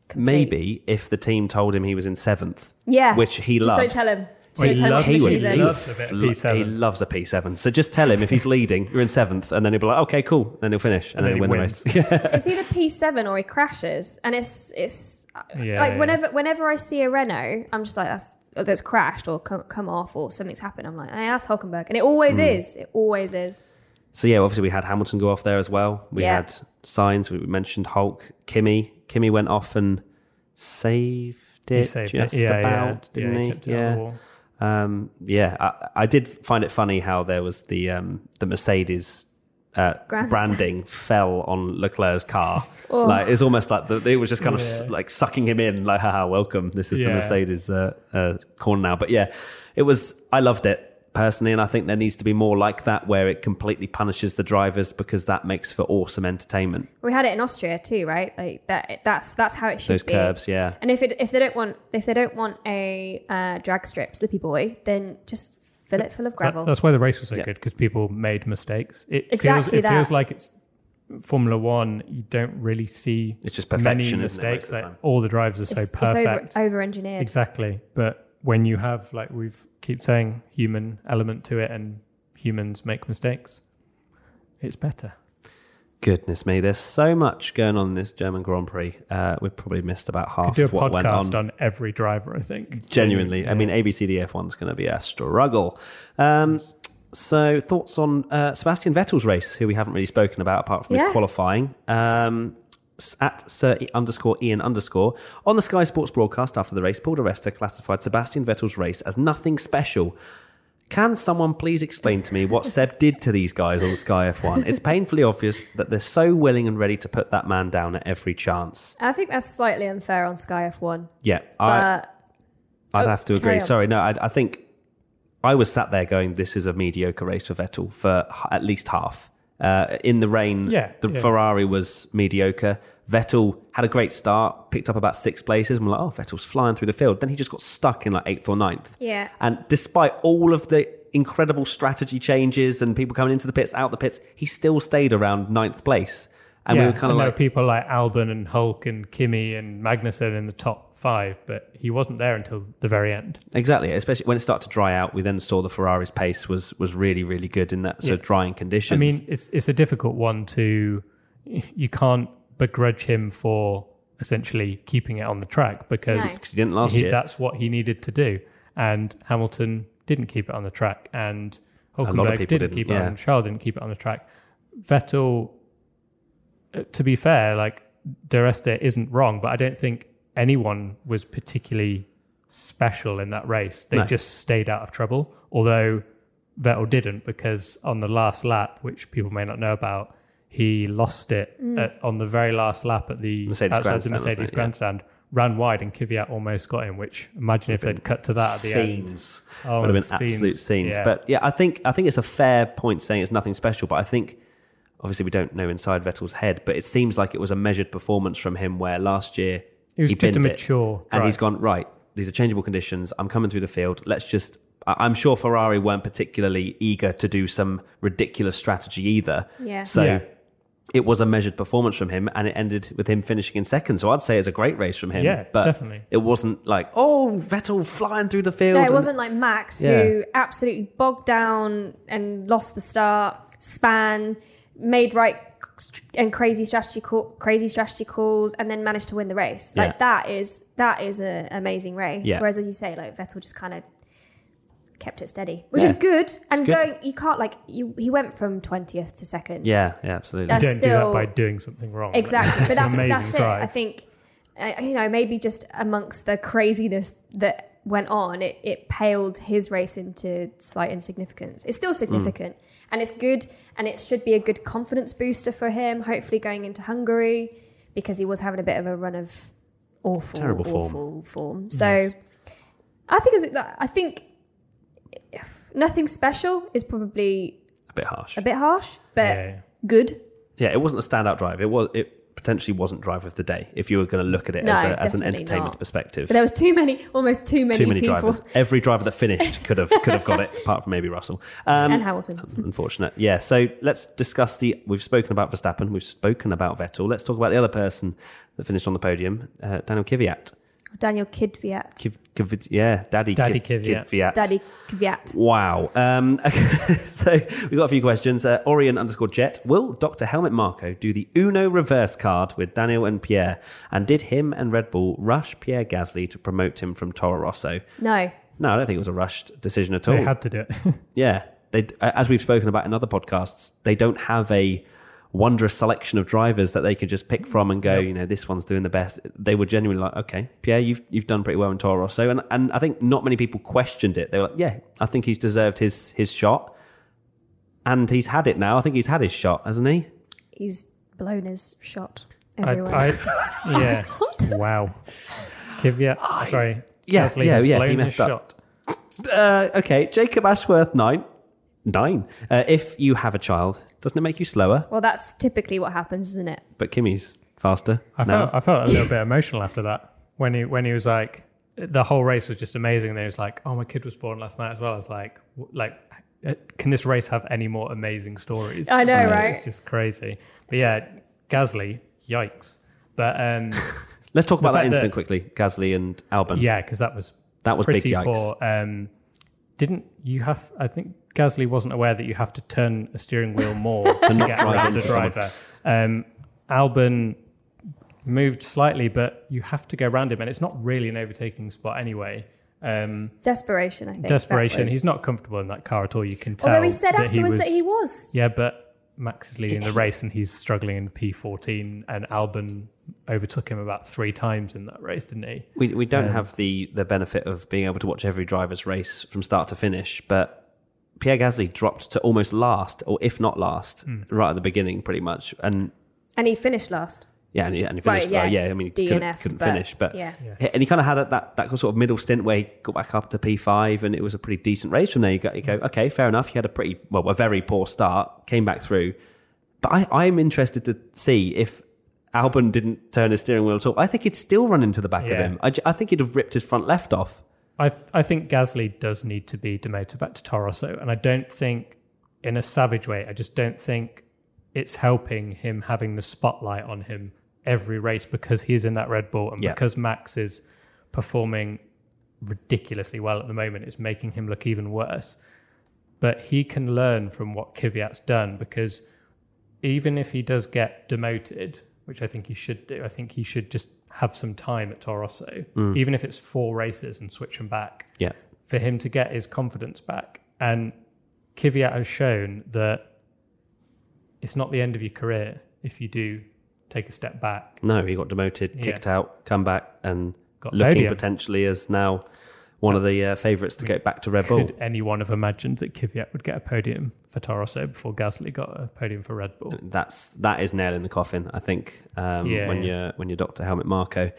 Complete. Maybe if the team told him he was in seventh, Yeah. which he Just loves. don't tell him. Well, he loves- what he would, He's position he he's would in. loves a bit of fl- P7. he loves a P7. So just tell him if he's leading, you're in seventh, and then he'll be like, okay, cool. Then he'll finish, and, And then, then he'll win wins. the race. Yeah. It's either P seven or he crashes, and it's it's Yeah, like yeah. whenever whenever I see a Renault, I'm just like that's that's crashed or come, come off or something's happened. I'm like, hey, that's Hulkenberg, and it always Hmm. is. It always is. So yeah, obviously we had Hamilton go off there as well. We Yeah. had signs. We mentioned Hulk, Kimi. Kimi went off and saved it saved just it. Yeah, about, yeah. didn't yeah, he? kept it on the wall. Um, yeah, I, I did find it funny how there was the um, the Mercedes uh, branding fell on Leclerc's car. Oh. Like it's almost like the, it was just kind of Yeah. like sucking him in. Like, haha, welcome. This is the Mercedes uh, uh, corner now. But yeah, it was. I loved it personally, and I think there needs to be more like that where it completely punishes the drivers because that makes for awesome entertainment. We had it in Austria too, right? Like that. That's that's how it should Those be. Those curbs, yeah. And if it if they don't want if they don't want a uh, drag strip Slippy Boy, then just fill it full of That- gravel. that's why the race was so Yeah. good because people made mistakes. It Exactly feels, it that. feels like it's Formula One. You don't really see It's just many perfection, isn't it, most mistakes. of the Like all the drivers are it's, so it's perfect. over over engineered. Exactly. But when you have like we've keep saying human element to it and humans make mistakes, it's better. Goodness me, there's so much going on in this German Grand Prix. Uh, we've probably missed about half Could do a of what went on. podcast on every driver. I think Genuinely, I mean, ABCDF one's going to be a struggle. Um, so, thoughts on uh, Sebastian Vettel's race, who we haven't really spoken about apart from Yeah. his qualifying. Um, s- at Sir underscore Ian underscore on the Sky Sports broadcast after the race, Paul di Resta classified Sebastian Vettel's race as nothing special. Can someone please explain to me what Seb did to these guys on Sky F1? It's painfully obvious that they're so willing and ready to put that man down at every chance. I think that's slightly unfair on Sky F1, Yeah, I, but I'd Oh, have to oh, agree. Sorry, no, I, I think I was sat there going, "This is a mediocre race for Vettel for at least half." Uh, in the rain, Yeah, the yeah. Ferrari was mediocre. Vettel had a great start, picked up about six places. and we're like, "Oh, Vettel's flying through the field." Then he just got stuck in like eighth or ninth. Yeah. And despite all of the incredible strategy changes and people coming into the pits, out the pits, he still stayed around ninth place. And we were kind of like, people like Albon and Hulk and Kimi and Magnussen in the top five, but he wasn't there until the very end. Exactly, especially when it started to dry out. We then saw the Ferrari's pace was was really really good in that sort of drying conditions. I mean, it's it's a difficult one to. You can't begrudge him for essentially keeping it on the track because No. he didn't last he, year. that's what he needed to do, and Hamilton didn't keep it on the track, and lot Hulkenberg didn't, didn't, keep it yeah. on. Charles didn't keep it on the track. Vettel, uh, to be fair, like Di Resta isn't wrong, but I don't think anyone was particularly special in that race. They No. just stayed out of trouble. Although Vettel didn't, because on the last lap, which people may not know about, he lost it mm. at, on the very last lap at the Mercedes outside the grandstand, wasn't Mercedes it? Yeah. grandstand. Ran wide and Kvyat almost got him. Which imagine if they'd cut to that at the end. scenes Oh, would have been scenes. absolute scenes. Yeah. But yeah, I think I think it's a fair point saying it's nothing special. But I think obviously we don't know inside Vettel's head, but it seems like it was a measured performance from him. Where last year It was he just a binned it, mature and he's gone right. These are changeable conditions. I'm coming through the field. Let's just. I- I'm sure Ferrari weren't particularly eager to do some ridiculous strategy either. Yeah. So Yeah. it was a measured performance from him, and it ended with him finishing in second. So I'd say it's a great race from him. Yeah, but definitely. It wasn't like oh Vettel flying through the field. No, it and- wasn't like Max Yeah. who absolutely bogged down and lost the start, span, made right and crazy strategy call, crazy strategy calls, and then managed to win the race. Like Yeah. that is that is an amazing race. Yeah. Whereas as you say, like Vettel just kind of kept it steady, which Yeah. is good. And Good. going, you can't like you. He went from twentieth to second. Yeah, yeah, absolutely. That's you don't do that by doing something wrong. Exactly, but It's an that's amazing that's it. I think uh, you know maybe just amongst the craziness that went on, it, it paled his race into slight insignificance. It's Mm. still significant, and it's good, and it should be a good confidence booster for him. Hopefully, going into Hungary because he was having a bit of a run of awful, Terrible form. awful form. So I think I think nothing special is probably a bit harsh. a bit harsh, but yeah. good. Yeah, it wasn't a standout drive. It was. It potentially wasn't driver of the day if you were going to look at it No, as, a, as an entertainment not. perspective. But there was too many, almost too many, Too many people. drivers. Every driver that finished could have could have got it, apart from maybe Russell. Um, and Hamilton. unfortunate. Yeah. So let's discuss the. We've spoken about Verstappen. We've spoken about Vettel. Let's talk about the other person that finished on the podium, uh, Daniel Kvyat. Daniel Kvyat. Kiv, Kiv, yeah, Daddy, Daddy Kiv, Kvyat. Kvyat. Daddy Kvyat. Wow. Um, so we've got a few questions. Uh, Orion underscore Jet. Will Dr. Helmut Marko do the Uno reverse card with Daniel and Pierre? And did him and Red Bull rush Pierre Gasly to promote him from Toro Rosso? No. No, I don't think it was a rushed decision at all. They had to do it. Yeah, they, as we've spoken about in other podcasts, they don't have a wondrous selection of drivers that they could just pick from and go, you know, this one's doing the best. They were genuinely like, okay, Pierre, you've you've done pretty well in Toro Rosso, and and I think not many people questioned it. They were like, yeah, I think he's deserved his his shot, and he's had it now. I think he's had his shot, hasn't he? He's blown his shot everywhere. I, yeah. wow. Give Kvyat, sorry. yeah, Gasly yeah, yeah, he messed up. shot. Uh, okay, Jacob Ashworth nine. Nine. Uh, if you have a child, doesn't it make you slower? well, that's typically what happens, isn't it? But Kimi's faster. I now. felt I felt a little bit emotional after that when he when he was like the whole race was just amazing. And then he was like, "Oh, my kid was born last night as well." I was like, "Like, uh, can this race have any more amazing stories?" I know, Like, right? It's just crazy. But yeah, Gasly, yikes. But um, Let's talk about that fact incident that- quickly. Gasly and Albon. yeah, because that was that was big pretty yikes. poor. Um, didn't you have? I think Gasly wasn't aware that you have to turn a steering wheel more to not get drive around a into driver. Um, Albon moved slightly, but you have to go around him, and it's not really an overtaking spot anyway. Um, Desperation, I think. desperation. was- He's not comfortable in that car at all. You can tell. Although he said that afterwards was, that he was. Yeah, but Max is leading the race, and he's struggling in P14, and Albon overtook him about three times in that race, didn't he? We we don't Um, have the the benefit of being able to watch every driver's race from start to finish, but Pierre Gasly dropped to almost last, or if not last, Hmm. right at the beginning, pretty much. And And he finished last. yeah, and he, and he Right, finished. yeah. well, yeah, I mean, he D couldn't, couldn't but- finish, but yeah. Yes. and he kind of had that, that that sort of middle stint where he got back up to P five, and it was a pretty decent race from there. You go, you go, okay, fair enough. He had a pretty well, a very poor start, came back through, but I I'm interested to see if. Albon didn't turn his steering wheel at all. I think he'd still run into the back of Yeah. him. I think he'd have ripped his front left off. I I think Gasly does need to be demoted back to Toro and I don't think, in a savage way, I just don't think it's helping him having the spotlight on him every race because he's in that Red Bull and Yeah. because Max is performing ridiculously well at the moment. It's making him look even worse. But he can learn from what Kvyat's done because even if he does get demoted, which I think he should do, I think he should just have some time at Toro Rosso, mm. even if it's four races and switch them back Yeah. for him to get his confidence back. And Kvyat has shown that it's not the end of your career if you do take a step back. No, he got demoted, Yeah. kicked out, come back, and Got looking podium. potentially as now one of the uh, favourites to get back to Red Bull. Could anyone have imagined that Kvyat would get a podium for Toro Rosso before Gasly got a podium for Red Bull? That's that is nail in the coffin. I think um, Yeah, when yeah. you're when you're Doctor Helmut Marko.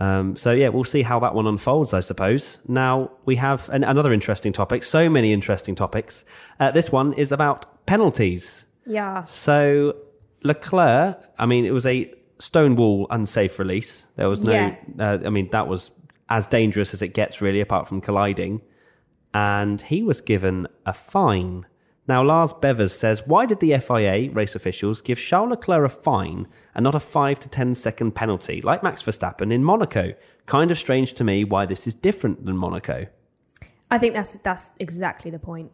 Um, so yeah, we'll see how that one unfolds. I suppose. Now we have an, another interesting topic. So many interesting topics. Uh, this one is about penalties. Yeah. So Leclerc, I mean, it was a stonewall unsafe release. There was no, Yeah. uh, I mean, that was as dangerous as it gets, really, apart from colliding. And he was given a fine. Now, Lars Bevers says, why did the FIA race officials give Charles Leclerc a fine and not a 5 to 10 second penalty, like Max Verstappen in Monaco? Kind of strange to me why this is different than Monaco. I think that's that's exactly the point.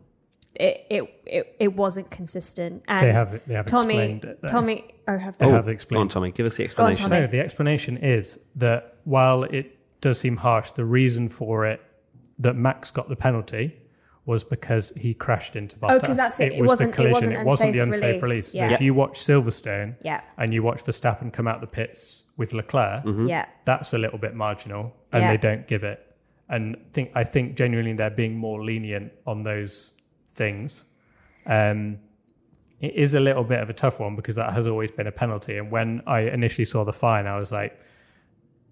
It it it, it wasn't consistent. And They have- they have Tommy explained it, though. Tommy oh have oh, They they? have Go on. Tommy, give us the Go on, explanation. Tommy. No, the explanation is that while it does seem harsh, the reason for it that Max got the penalty was because he crashed into Bottas. Oh, 'cause that's it. It was wasn't- the it collision. wasn't It wasn't the unsafe unsafe release. release. Yeah. If you watch Silverstone Yeah. and you watch Verstappen come out the pits with Leclerc, Yeah. that's a little bit marginal, and Yeah. they don't give it. And think I think genuinely they're being more lenient on those things. Um, it is a little bit of a tough one because that has always been a penalty. And when I initially saw the fine, I was like,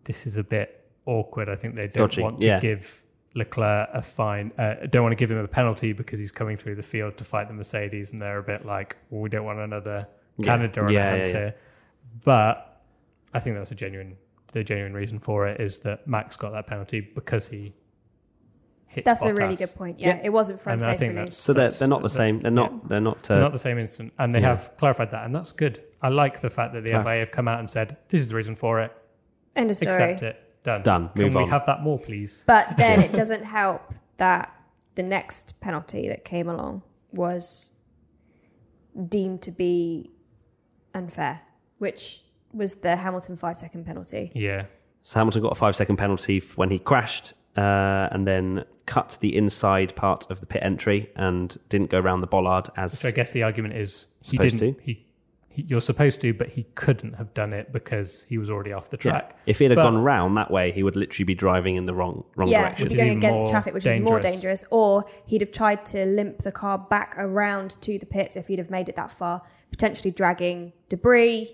"This is a bit awkward." I think they don't Dodgy, want to yeah. give Leclerc a fine. Uh, don't want to give him a penalty because he's coming through the field to fight the Mercedes, and they're a bit like, well, "We don't want another Yeah. Canada on Yeah, our hands yeah, yeah. here." But I think that's a genuine. The genuine reason for it is that Max got that penalty because he hit. That's a really good point. Yeah, Yeah. it wasn't for And I unsafe think that's- So they're, they're not the same. They're not. They're not. Uh, They're not the same instant, and they yeah. have clarified that, and that's good. I like the fact that the Clar- FIA have come out and said this is the reason for it. End of story. Accept it. Done. Done. Can Move we on. have that more, please? But then it doesn't help that the next penalty that came along was deemed to be unfair, which was the Hamilton five second penalty. Yeah. So Hamilton got a five second penalty f- when he crashed uh, and then cut the inside part of the pit entry and didn't go around the bollard as So I guess the argument is he Supposed didn't. to. He he, you're supposed to, but he couldn't have done it because he was already off the Yeah. track. If he had But- gone round that way, he would literally be driving in the wrong wrong yeah, direction. he'd be Which is going even against traffic, which is more dangerous. dangerous. Or he'd have tried to limp the car back around to the pits if he'd have made it that far, potentially dragging debris,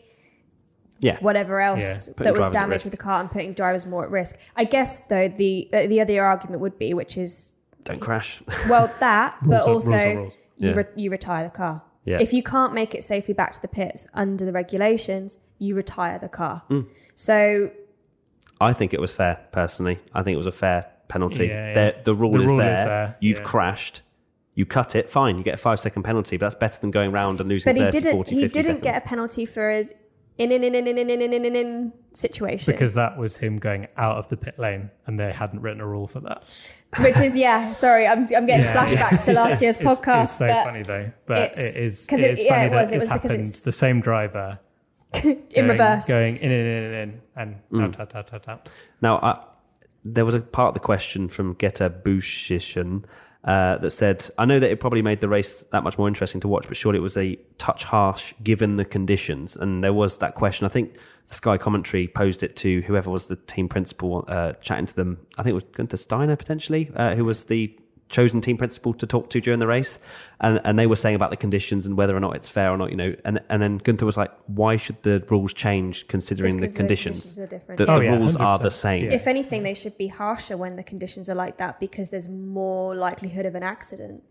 Yeah. whatever else Yeah, that was drivers at damaged risk. with the car and putting drivers more at risk. I guess though the the the other argument would be, which is Don't crash. well that, Rules but are- also rules are rules. you Yeah. re- you retire the car. Yeah. If you can't make it safely back to the pits under the regulations, you retire the car. Mm. So I think it was fair, personally. I think it was a fair penalty. Yeah, yeah. There- The, rule, The is, rule is there. there, You've yeah. crashed. You cut it, fine. You get a five second penalty, but that's better than going round and losing but he didn't 40, he didn't seconds. get a penalty for his in in in in in in in in in in in situation. Because that was him going out of the pit lane, and they hadn't written a rule for that. Which is yeah, sorry, I'm I'm getting Yeah. flashbacks to last year's It's- podcast. It's so but funny though, but it's- because it it- is yeah, funny it was, it it's was because it's- The same driver in going, reverse. going in in in in, in and Mm. out out out out out. Now, I, there was a part of the question from Geta Bushishan uh, that said, I know that it probably made the race that much more interesting to watch, but surely it was a touch harsh given the conditions. And there was that question. I think the Sky commentary posed it to whoever was the team principal uh, chatting to them. I think it was Guenther Steiner, potentially, uh, who was the chosen team principal to talk to during the race. And, and they were saying about the conditions and whether or not it's fair or not, you know. And, and then Guenther was like, why should the rules change considering Just the 'cause conditions? are different. The, Oh, the yeah, rules are 100%. the same. Yeah. if anything, they should be harsher when the conditions are like that because there's more likelihood of an accident.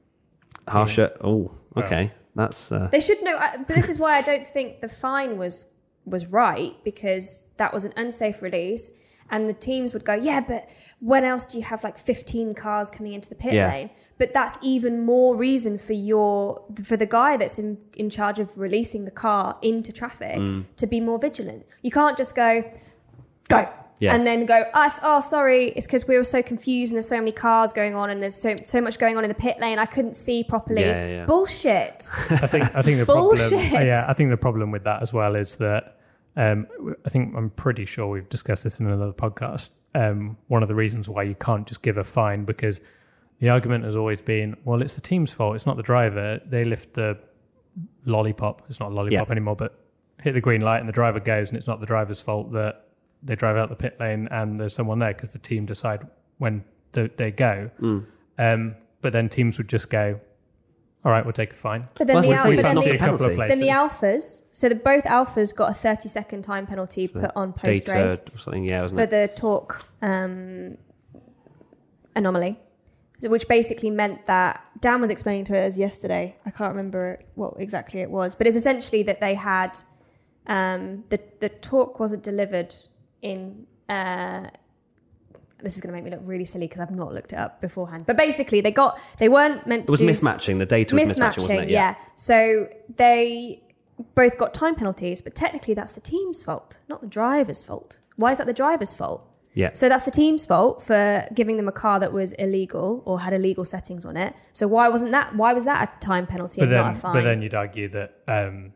Harsher. Oh, okay. That's uh, They should know. But this is why I don't think the fine was was right because that was an unsafe release, and the teams would go, yeah, but when else do you have like 15 cars coming into the pit Yeah. lane? But that's even more reason for your for the guy that's in in charge of releasing the car into traffic Mm. to be more vigilant. You can't just go go. Yeah. And then go, us, oh, sorry, it's because we were so confused and there's so many cars going on and there's so so much going on in the pit lane. I couldn't see properly. Yeah, yeah, yeah. Bullshit. I think I think the problem. Bullshit. Yeah, I think the problem with that as well is that um, I think I'm pretty sure we've discussed this in another podcast. Um, one of the reasons why you can't just give a fine because the argument has always been, well, it's the team's fault. It's not the driver. They lift the lollipop. It's not a lollipop Yeah. anymore, but hit the green light and the driver goes, and it's not the driver's fault that they drive out the pit lane and there's someone there because the team decide when the, they go. Mm. Um, but then teams would just go, all right, we'll take a fine. But then Well, the, that's al- thing, but it's then not the, a penalty. then the Alfas, so the both Alfas got a 30 second time penalty put on post data race or something. Yeah, wasn't for it? the torque um, anomaly, which basically meant that Dan was explaining to us yesterday. I can't remember what exactly it was, but it's essentially that they had um, the the torque wasn't delivered in. Uh, this is going to make me look really silly because I've not looked it up beforehand. But basically, they got they weren't meant It was do mismatching. The data was mismatching, wasn't it? yeah. So they both got time penalties, but technically that's the team's fault, not the driver's fault. Why is that the driver's fault? Yeah. So that's the team's fault for giving them a car that was illegal or had illegal settings on it. So why wasn't that? Why was that a time penalty but and then, not a fine? but then you'd argue that um,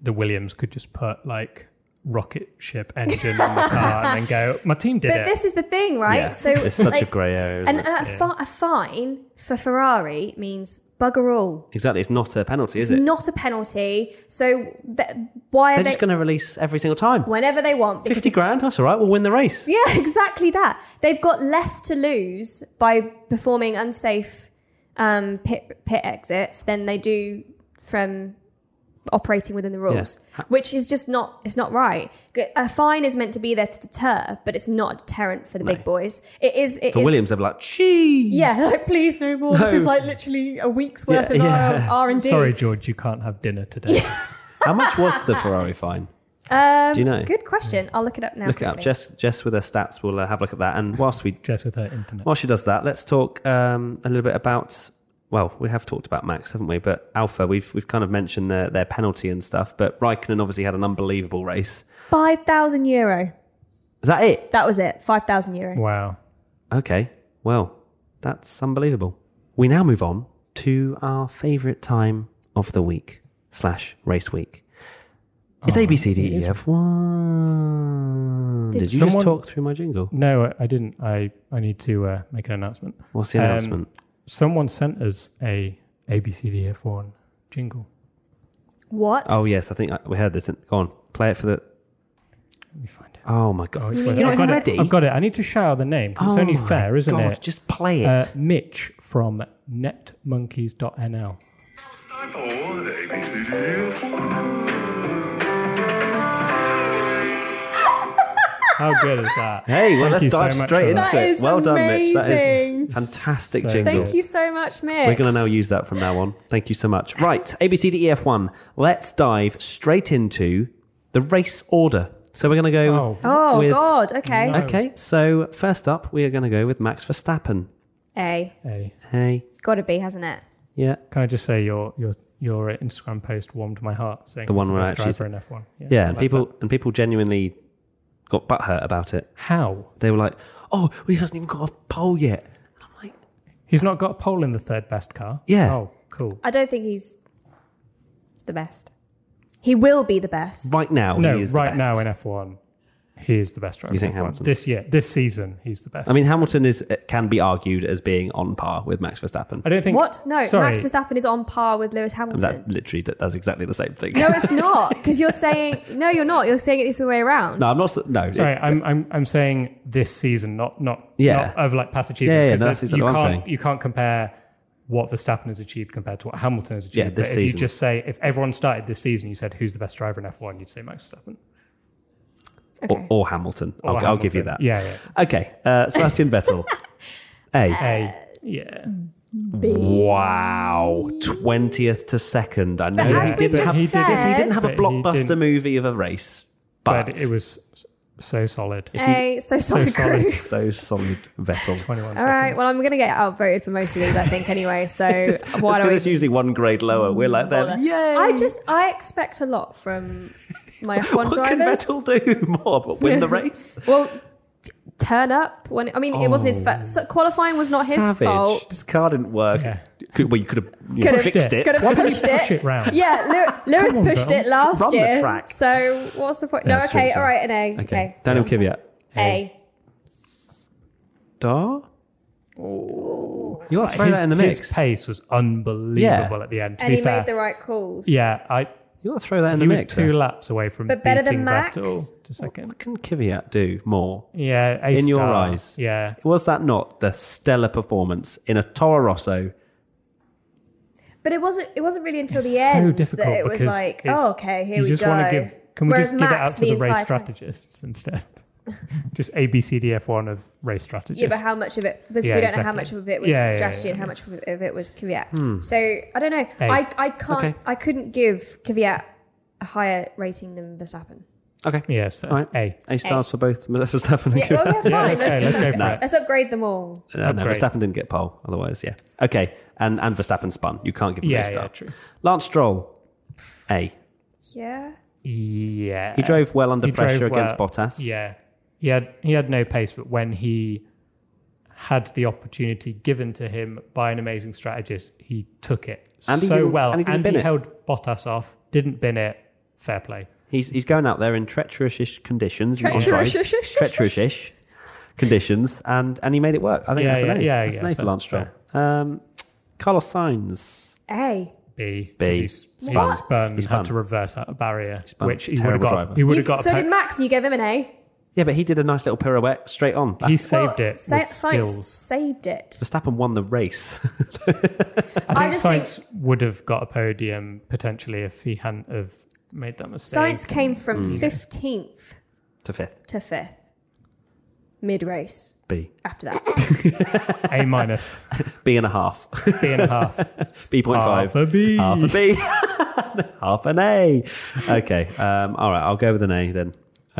the Williams could just put like rocket ship engine on the car and then go, my team did it. But it. this is the thing, right? Yeah. So it's such like, a grey area. And, it? and a, fi- a fine for Ferrari means bugger all. Exactly. It's not a penalty, is It's it? not a penalty. So th- why are They're they? just going to release every single time. whenever they want. 50 grand, that's all right. We'll win the race. Yeah, exactly that. They've got less to lose by performing unsafe um, pit pit exits than they do from operating within the rules, Yeah. which is just not it's not right. A fine is meant to be there to deter, but it's not a deterrent for the No. big boys. It is. It For is- Williams, they'll be like, cheese. Yeah, like please no more. This is like literally a week's worth Yeah, of yeah. R and D. Sorry, George, you can't have dinner today. How much was the Ferrari fine? Um, Do you know? Good question. I'll look it up now. Look it up. quickly. Jess, Jess with her stats will uh, have a look at that. And whilst we Jess with her internet. while she does that, let's talk um, a little bit about. Well, we have talked about Max, haven't we? But Alfa, we've we've kind of mentioned their their penalty and stuff. But Raikkonen obviously had an unbelievable race. Five thousand euro. Is that it? That was it. Five thousand euro. Wow. Okay. Well, that's unbelievable. We now move on to our favourite time of the week slash race week. It's Oh, A B C D it E is. F one. Did Did you just talk through my jingle? No, I- I didn't. I, I need to uh, make an announcement. What's the Um, announcement? Someone sent us a ABCDF1 jingle. What? Oh yes, I think I, we heard this. Go on, play it for the. Let me find it. Oh my god! Oh, You wait, mean You're I've not got even it. ready? I've got it. I need to shout out the name. 'cause Oh it's only my fair, isn't God, it? Just play it. Uh, Mitch from netmonkeys.nl. It's time for ABCDF1. How good is that? hey, well, Thank let's you so dive straight into that. That it. is Well done, Mitch. That is fantastic So jingle. Thank you so much, Mitch. We're going to now use that from now on. Thank you so much. Right, ABCDEF1. Let's dive straight into the race order. So we're going to go. Oh, Oh God. Okay. No. Okay, so first up, we are going to go with Max Verstappen. A. A. A. It's got to be, hasn't it? yeah. Can I just say your your your Instagram post warmed my heart, saying The one he's where best actually- driver in F1. Yeah, I and like people that. and people genuinely got butthurt about it. How? They were like, "Oh, well, he hasn't even got a pole yet." And I'm like, He's not got a pole in the third best car. Yeah. Oh, cool. I don't think he's the best. He will be the best. right now, no, he is the right now in F1, he is the best driver. You think Hamilton? This year, this season, he's the best. I mean, Hamilton is can be argued as being on par with Max Verstappen. I don't think. What? No, Sorry. Max Verstappen is on par with Lewis Hamilton. That literally that's exactly the same thing. no, it's not. Because you're saying no, you're not. You're saying it this way around. no, I'm not. No, Sorry, it- I'm, I'm I'm saying this season, not not Yeah. not of like past achievements. Yeah, yeah, 'cause that's exactly you what I'm can't you can't compare what Verstappen has achieved compared to what Hamilton has achieved. Yeah, this but if season. you just say if everyone started this season, you said who's the best driver in F1, you'd say Max Verstappen. Okay. or, or Hamilton. I'll, Or I'll give you that. Yeah, yeah. Okay, uh, Sebastian Vettel. A. A, yeah. B. Wow, twentieth to second. I know But he didn't just have. said- yes, he didn't have a blockbuster movie of a race, but, But, it was so solid. A. So solid solid. crew. so solid. Vettel. 21 All right. seconds. Well, I'm going to get outvoted for most of these, I think, anyway. So why don't we? it's usually one grade lower. We're like bother? that. Yay! I just I expect a lot from my F1 what can drivers. Vettel do more but win the race? Well, turn up when I mean it wasn't his fault. So oh, qualifying was not his Oh. Savage. fault. This car didn't work. Yeah. Could, well, you could have you know, Could've- fixed it. Could have Why don't you pushed push it. it round? Yeah, Lewis on, pushed Val. it last Run the year. track. So what's the point? Yeah, no, okay, true. all right, an A. Okay. Okay, Daniel Kvyat. A. Dar? You got to throw his, that in the mix. his mix. pace was unbelievable Yeah. at the end. To And be he fair, made the right calls. yeah, I You got to throw that in he the was mix. two though. laps away from But better than beating Max? Vettel oh, to second. What can Kvyat do more? Yeah, a In your eyes. Yeah, Was that not the stellar performance in a Toro Rosso? But it wasn't. It wasn't really until It's the so end difficult that it was like, oh, okay, here you we just go. want to give. Can we Whereas just give it out to the, entire race time- strategists instead? just A B C D F one of race strategists. Yeah, but how much of it? This, Yeah, we don't know how much of it was Yeah, yeah, strategy yeah, and how much of it was Kvyat. So I don't know. A. I I can't. Okay. I couldn't give Kvyat a higher rating than Verstappen. Okay. Yeah, it's. All right. A. A stars for both Verstappen and Yeah, well, Kvyat. yeah, fine. Let's, let's go, just let's go up- for it. let's upgrade them all. Uh, no, Verstappen didn't get pole. Otherwise, yeah. Okay. And and Verstappen spun. You can't give him Yeah, a star. yeah, true. Lance Stroll. A. Yeah. Yeah, He drove well under He pressure against well. Bottas. Yeah, he had he had no pace, but when he had the opportunity given to him by an amazing strategist, he took it And he so didn't- well, and he didn't bin it. held Bottas off. Didn't bin it. Fair play. He's he's going out there in treacherous conditions. on Treacherous- drive. Treacherous conditions, and and he made it work. I think Yeah, that's an yeah, A. yeah, that's yeah, an A for fair, Lance Stroll. Um, Carlos Sainz. A. B. B. 'cause He's, he's Spun. spun, He spun. had to reverse that barrier, spun. which he would have got. driver. He would You, have got. so a did Max, and you gave him an A. Yeah, but he did a nice little pirouette straight on. he saved Well, it Sa- with Sainz skills. saved it. Verstappen won the race. I I think just think- Sainz would have got a podium potentially if he hadn't have made that mistake. Sainz came from Mm. 15th to fifth. to 5th. Mid race B. after that. A minus, B and a half. B and a half, B point five. half a B. Half a B. half an A. Okay. Um, all right. I'll go with an A then.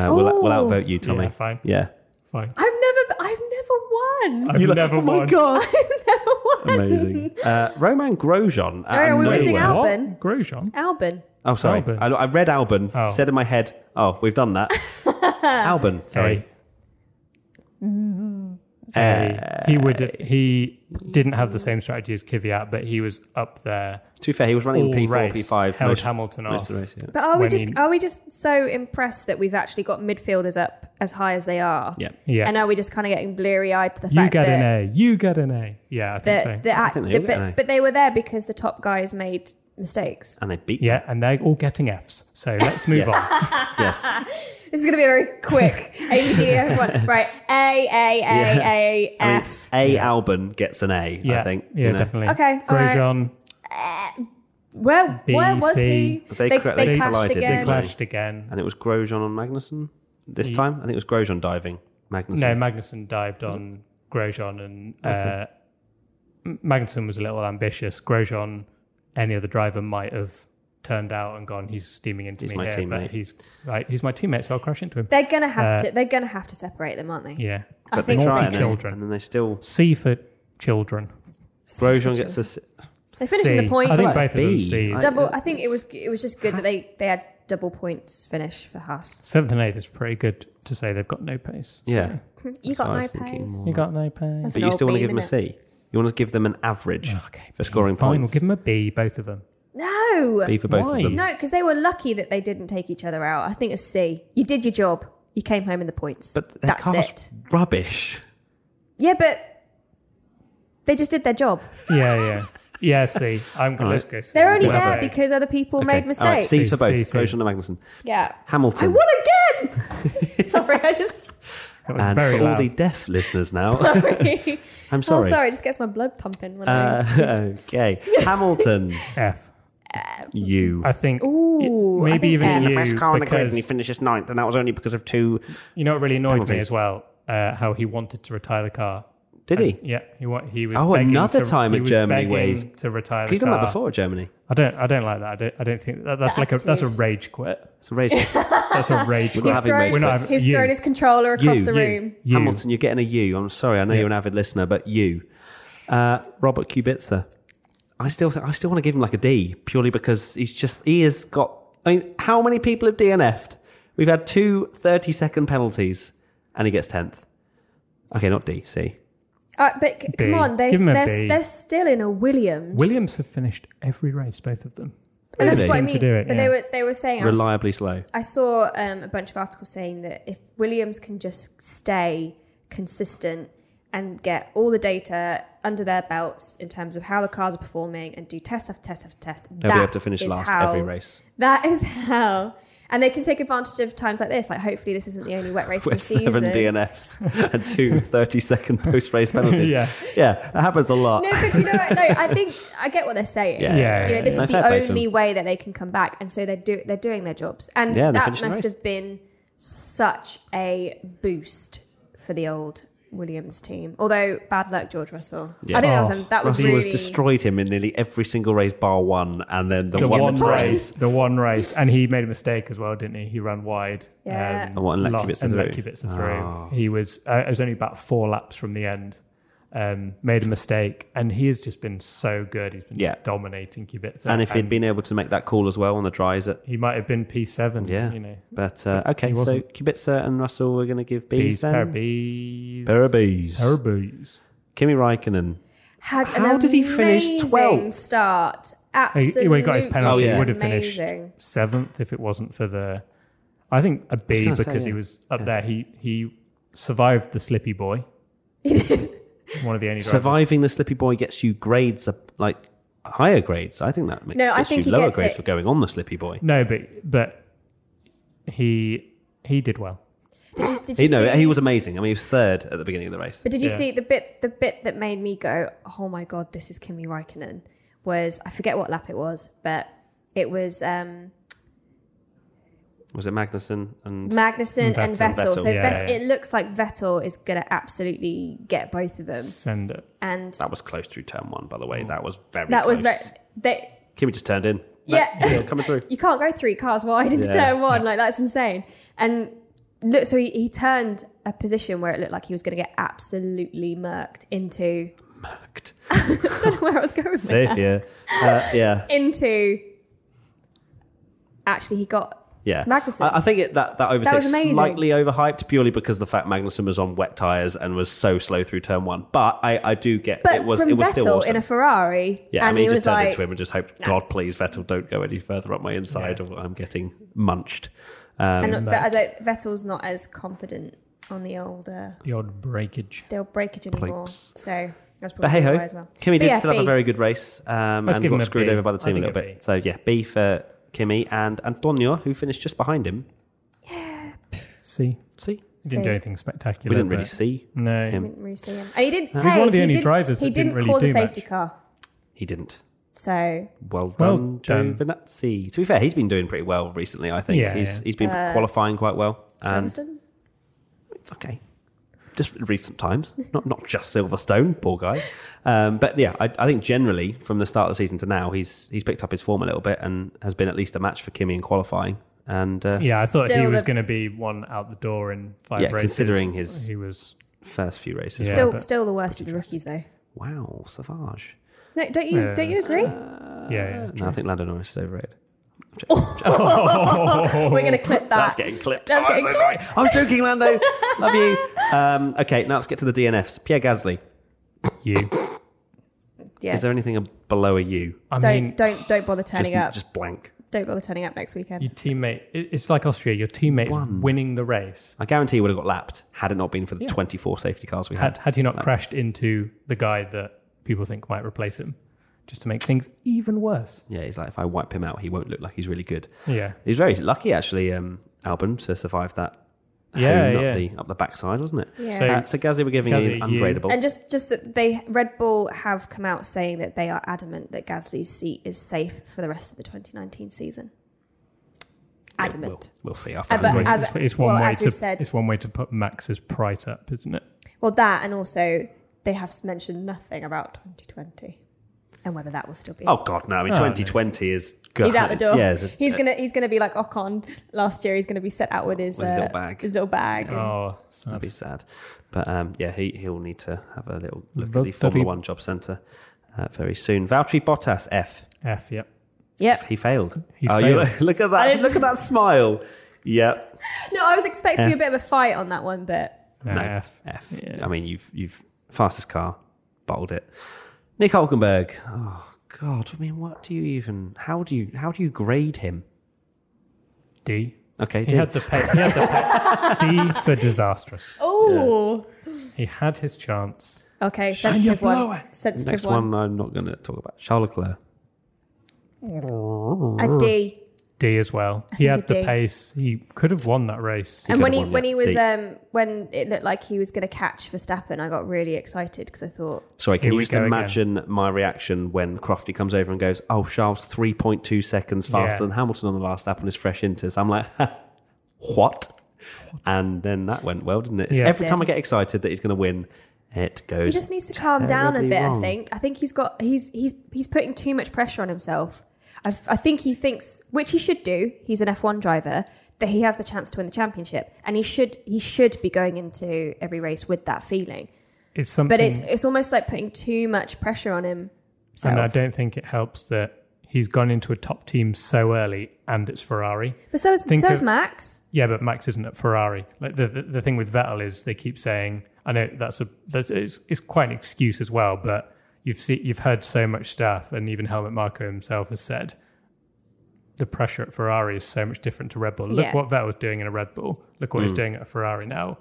Uh, we'll, we'll outvote you, Tommy. Yeah, fine. Yeah. Fine. I've never, I've never won. I've You're like, never oh my won. god. I've never won. Amazing. Uh, Romain Grosjean. Oh, are we missing nowhere. out? What? Grosjean. Albon. Oh, sorry. Albon. I, I read Albon. Oh. Said in my head, oh, we've done that. Albon. Sorry. A. A. Uh, he would have, he didn't have the same strategy as Kvyat, but he was up there. To be fair, he was running P4, P5 held most, Hamilton most off. of the race. Yeah. But are we When just he- are we just so impressed that we've actually got midfielders up as high as they are? yeah. Yeah. And are we just kind of getting bleary eyed to the you fact get that an A. You get an A. Yeah, I think that, so. that I think they all but, get an A. but they were there because the top guys made mistakes. and they beat. Yeah, and they're all getting Fs. So let's move Yes. on. Yes. This is going to be a very quick ABC everyone. Right. A, A, A, A, I mean, F. A Albon gets an A. Yeah, I think. yeah, you know. definitely. Okay, all right. Grosjean, Where, B, where was C. he? They they, cra- they they clashed collided, again. didn't clashed again. And it was Grosjean on Magnussen this Ye- time. I think it was Grosjean diving Magnussen. No, Magnussen dived on Grosjean, and uh, M- Magnussen was a little ambitious. Grosjean, any other driver might have turned out and gone. He's steaming into He's me my here, teammate." but he's right. He's my teammate, so I'll crash into him. They're gonna have Uh, to. They're gonna have to separate them, aren't they? Yeah, I but they think try naughty and then, children. and then they still. C for children. Grosjean gets a. s- They're finishing C. the points. I think What? both of them B? C's. Double. I think it was. It was just good that they they had double points finish for Haas. Seventh and eighth is pretty good to say they've got no pace. So Yeah. You got I no was thinking pace. more. you got no pace. That's But an you old still want to meme, give them a innit? C. You want to give them an average Okay, for scoring fine. points. We'll give them a B, both of them. No, B for both Why? of them. no, because they were lucky that they didn't take each other out. I think it's a C. You did your job. You came home in the points. But their that's car's it. rubbish. Yeah, but they just did their job. Yeah, yeah, yeah. C. I'm gonna Alright. go. C. They're only Whatever. there because other people Okay. made All right, mistakes. C's for C, both. C, C. Grosjean and Magnussen. Yeah. I Hamilton. won again. sorry, I just and very for all the deaf listeners now, sorry. I'm Oh, sorry. sorry, it just gets my blood pumping. When Uh, okay. Hamilton. F. You. I think Ooh, I maybe think even F. you The best car in the grid and because he finishes ninth, and that was only because of two. you know what really annoyed me as well. Uh, how he wanted to retire the car. Did he? Yeah, he wa- he was. Oh, another to- time he at was Germany where he's- to retire the He's done that before Germany. I don't. I don't like that. I don't. I don't think that, that's The like a that's a rage quit. It's a race. That's a rage We're quit. He's having thrown, rage We're quits. having- he's you. thrown his controller across You, the you. room. You. Hamilton, you're getting a U. I'm sorry. I know Yeah. you're an avid listener, but you. Uh, Robert Kubica. I still I still want to give him like a D purely because he's just he has got. I mean, how many people have DNF'd? We've had two 30 second penalties, and he gets tenth. Okay, not D, C. Uh, but c- B. come on, they're, Give a they're, B. they're still in a Williams. Williams have finished every race, both of them. And that's Really? what I Seem mean. to do it, but yeah. they were they were saying I, was- Reliably slow. I saw um, a bunch of articles saying that if Williams can just stay consistent and get all the data under their belts in terms of how the cars are performing and do test after test after test, They'll be able to finish last how- every race. That is how. And they can take advantage of times like this. Like, hopefully, this isn't the only wet race of the With season. seven DNFs and two 30 second post race penalties. Yeah. Yeah, that happens a lot. No, but you know what? No, I think I get what they're saying. Yeah, Yeah, you know, this yeah. is No, the fair play to only way that they can come back, and so they're do they're doing their jobs, and Yeah, that must have been such a boost for the old Williams team. Although bad luck, George Russell. Yeah. I think that was Oh, that was Russell really was destroyed him in nearly every single race bar one, and then the, The one, one race, the one race, and he made a mistake as well, didn't he? He ran wide. Yeah. And what, and let lo- Kubica through? Kubica through. Oh. He was. Uh, it was only about four laps from the end. Um, made a mistake, and he has just been so good. He's been Yeah. dominating Kubica. And if he'd been able to make that call as well on the dries, it he might have been P seven. Yeah. you know, but uh, okay, so wasn't. Kubica and Russell we're going to give B's B's, pair then. B's, Pair of B's. pair of B's. Kimi Raikkonen. had an How did he finish amazing 12th? Start. He, Absolutely, he would have got his penalty. Oh, yeah. He would have finished seventh if it wasn't for the. I think a B gonna say, because he was up there. He he survived the slippy boy. He did. One of the only drivers. Surviving the Slippy Boy gets you grades up, like higher grades. I think that makes No, I think you he lower gets grades it- for going on the Slippy Boy. No, but but he he did well. Did you, did you He, no, see, he was amazing. I mean, he was third at the beginning of the race. But did you Yeah. see the bit? The bit that made me go, "Oh my god, this is Kimi Raikkonen." Was I forget what lap it was, but it was um, Was it Magnussen and Magnussen and Vettel. Vettel. So yeah, Vet- yeah. it looks like Vettel is going to absolutely get both of them, Send it. and that was close through turn one, by the way. That was very that was very. They, Kimi just turned in. Yeah. Still coming through. you can't go three cars wide into Yeah. turn one. Like that's insane. And look, so he, he turned a position where it looked like he was going to get absolutely murked into Murked. where I was going with Safe, that. yeah. Uh, yeah. Into actually, he got Yeah, Magnussen. I, I think it, that that overtakes was amazing. slightly overhyped purely because the fact Magnussen was on wet tires and was so slow through turn one. But I, I do get but it was from it was Vettel still awesome. in a Ferrari. yeah, and I mean, he he was just turned like, into him and just hoped, God, please, Vettel, don't go any further up my inside, or I'm getting munched. Um, and but I don't, Vettel's not as confident on the old uh, The old breakage. the old breakage anymore. Pipes. So That's But probably hey ho, why as well. Kimi But did yeah, still have a B. very good race um, Let's and give him got a screwed B. over by the I team a think little a bit. B. So yeah, B for Kimi and Antonio, who finished just behind him. Yeah. See, See, he didn't See. do anything spectacular. we didn't really but- see No, him. Didn't really see him. And he didn't. He's hey, one of the only didn't- drivers He that didn't didn't really cause a do safety much. car. He didn't. So Well Well done, done. Giovinazzi. To be fair, he's been doing pretty well recently. I think Yeah, he's yeah. he's been Uh, qualifying quite well, and it's okay. Just recent times, not not just Silverstone, poor guy. Um, but yeah, I, I think generally from the start of the season to now, he's he's picked up his form a little bit and has been at least a match for Kimi in qualifying. And uh, yeah, I thought he was the- going to be one out the door in five Yeah, races. considering his- he was. first few races. Yeah, still, but- still the worst of the rookies, though. Wow, Savage. No, don't you? Yeah, don't you agree? Yeah, yeah. No, I think Lando Norris is overrated. We're going to clip that. That's getting clipped. That's Oh, I'm getting so sorry. I was joking, Lando. Love you. Um, okay, now let's get to the DNFs. Pierre Gasly. You. yeah. Is there anything below a U? I don't mean, don't don't bother turning just, up. just blank. Don't bother turning up next weekend. your teammate. It's like Austria. Your teammate Won. winning the race. I guarantee he would have got lapped had it not been for the Yeah. 24 safety cars we Had had. had he not crashed into the guy that people think might replace him, just to make things even worse. Yeah, he's like, if I wipe him out, he won't look like he's really good. Yeah. He's very lucky, actually, um, Albon, to survive that Yeah, hone yeah. up the up the backside, wasn't it? Yeah. So- Uh, so Gasly we're giving Gasly, an you- ungradable. and just just that they Red Bull have come out saying that they are adamant that Gasly's seat is safe for the rest of the 2019 season. Adamant. We'll, we'll see after. Uh, but as- it's, it's one well, way as to we've said- it's one way to put Max's price up, isn't it? Well, that and also they have mentioned nothing about 2020 and whether that will still be. oh God, no! I mean, Oh, no. 2020 is He's out the door. Yeah, a- he's gonna he's gonna be like Ocon last year. He's gonna be set out with his, With his uh, little bag. His little bag. and- Oh, That'd be sad. But um, yeah, he, he'll need to have a little look at the Formula Valtteri- One job centre uh, very soon. Valtteri Bottas, F. F. Yep. Yep. He failed. He oh, you look at that! Look at that smile. Yep. No, I was expecting F. a bit of a fight on that one, but No, No. F. F. Yeah. I mean, you've you've fastest car, bottled it. Nick Hulkenberg. Oh God! I mean, what do you even? How do you how do you grade him? D. Okay, He Jim. had the pay. He had the pay. D for disastrous. oh, He had his chance. okay, sensitive one. Sensitive Next one. one, I'm not going to talk about. Charles Leclerc. A D. D as well. He had the D. pace. He could have won that race. and when he won, when yeah. he was D. um when it looked like he was going to catch Verstappen, I got really excited because I thought Sorry, can you just go again. imagine my reaction when Crofty comes over and goes, "Oh, Charles, three point two seconds faster Yeah. than Hamilton on the last lap on his fresh inters." So I'm like, "What?" And then that went well, didn't it? Yeah. Every time I get excited that he's going to win, it goes. he just needs to calm down a bit. wrong. I think. I think he's got he's he's he's putting too much pressure on himself. I, I think he thinks, which he should do. He's an F1 driver that he has the chance to win the championship, and he should he should be going into every race with that feeling. It's something. But it's it's almost like putting too much pressure on him. and I don't think it helps that he's gone into a top team so early and it's Ferrari. But so is Think so is Max. Yeah, but Max isn't at Ferrari. Like the the, the thing with Vettel is they keep saying, I know that's a that's it's, it's quite an excuse as well, but you've seen you've heard so much stuff, and even Helmut Marko himself has said the pressure at Ferrari is so much different to Red Bull. Look Yeah. what Vettel was doing in a Red Bull. Look what he's mm. doing at a Ferrari now.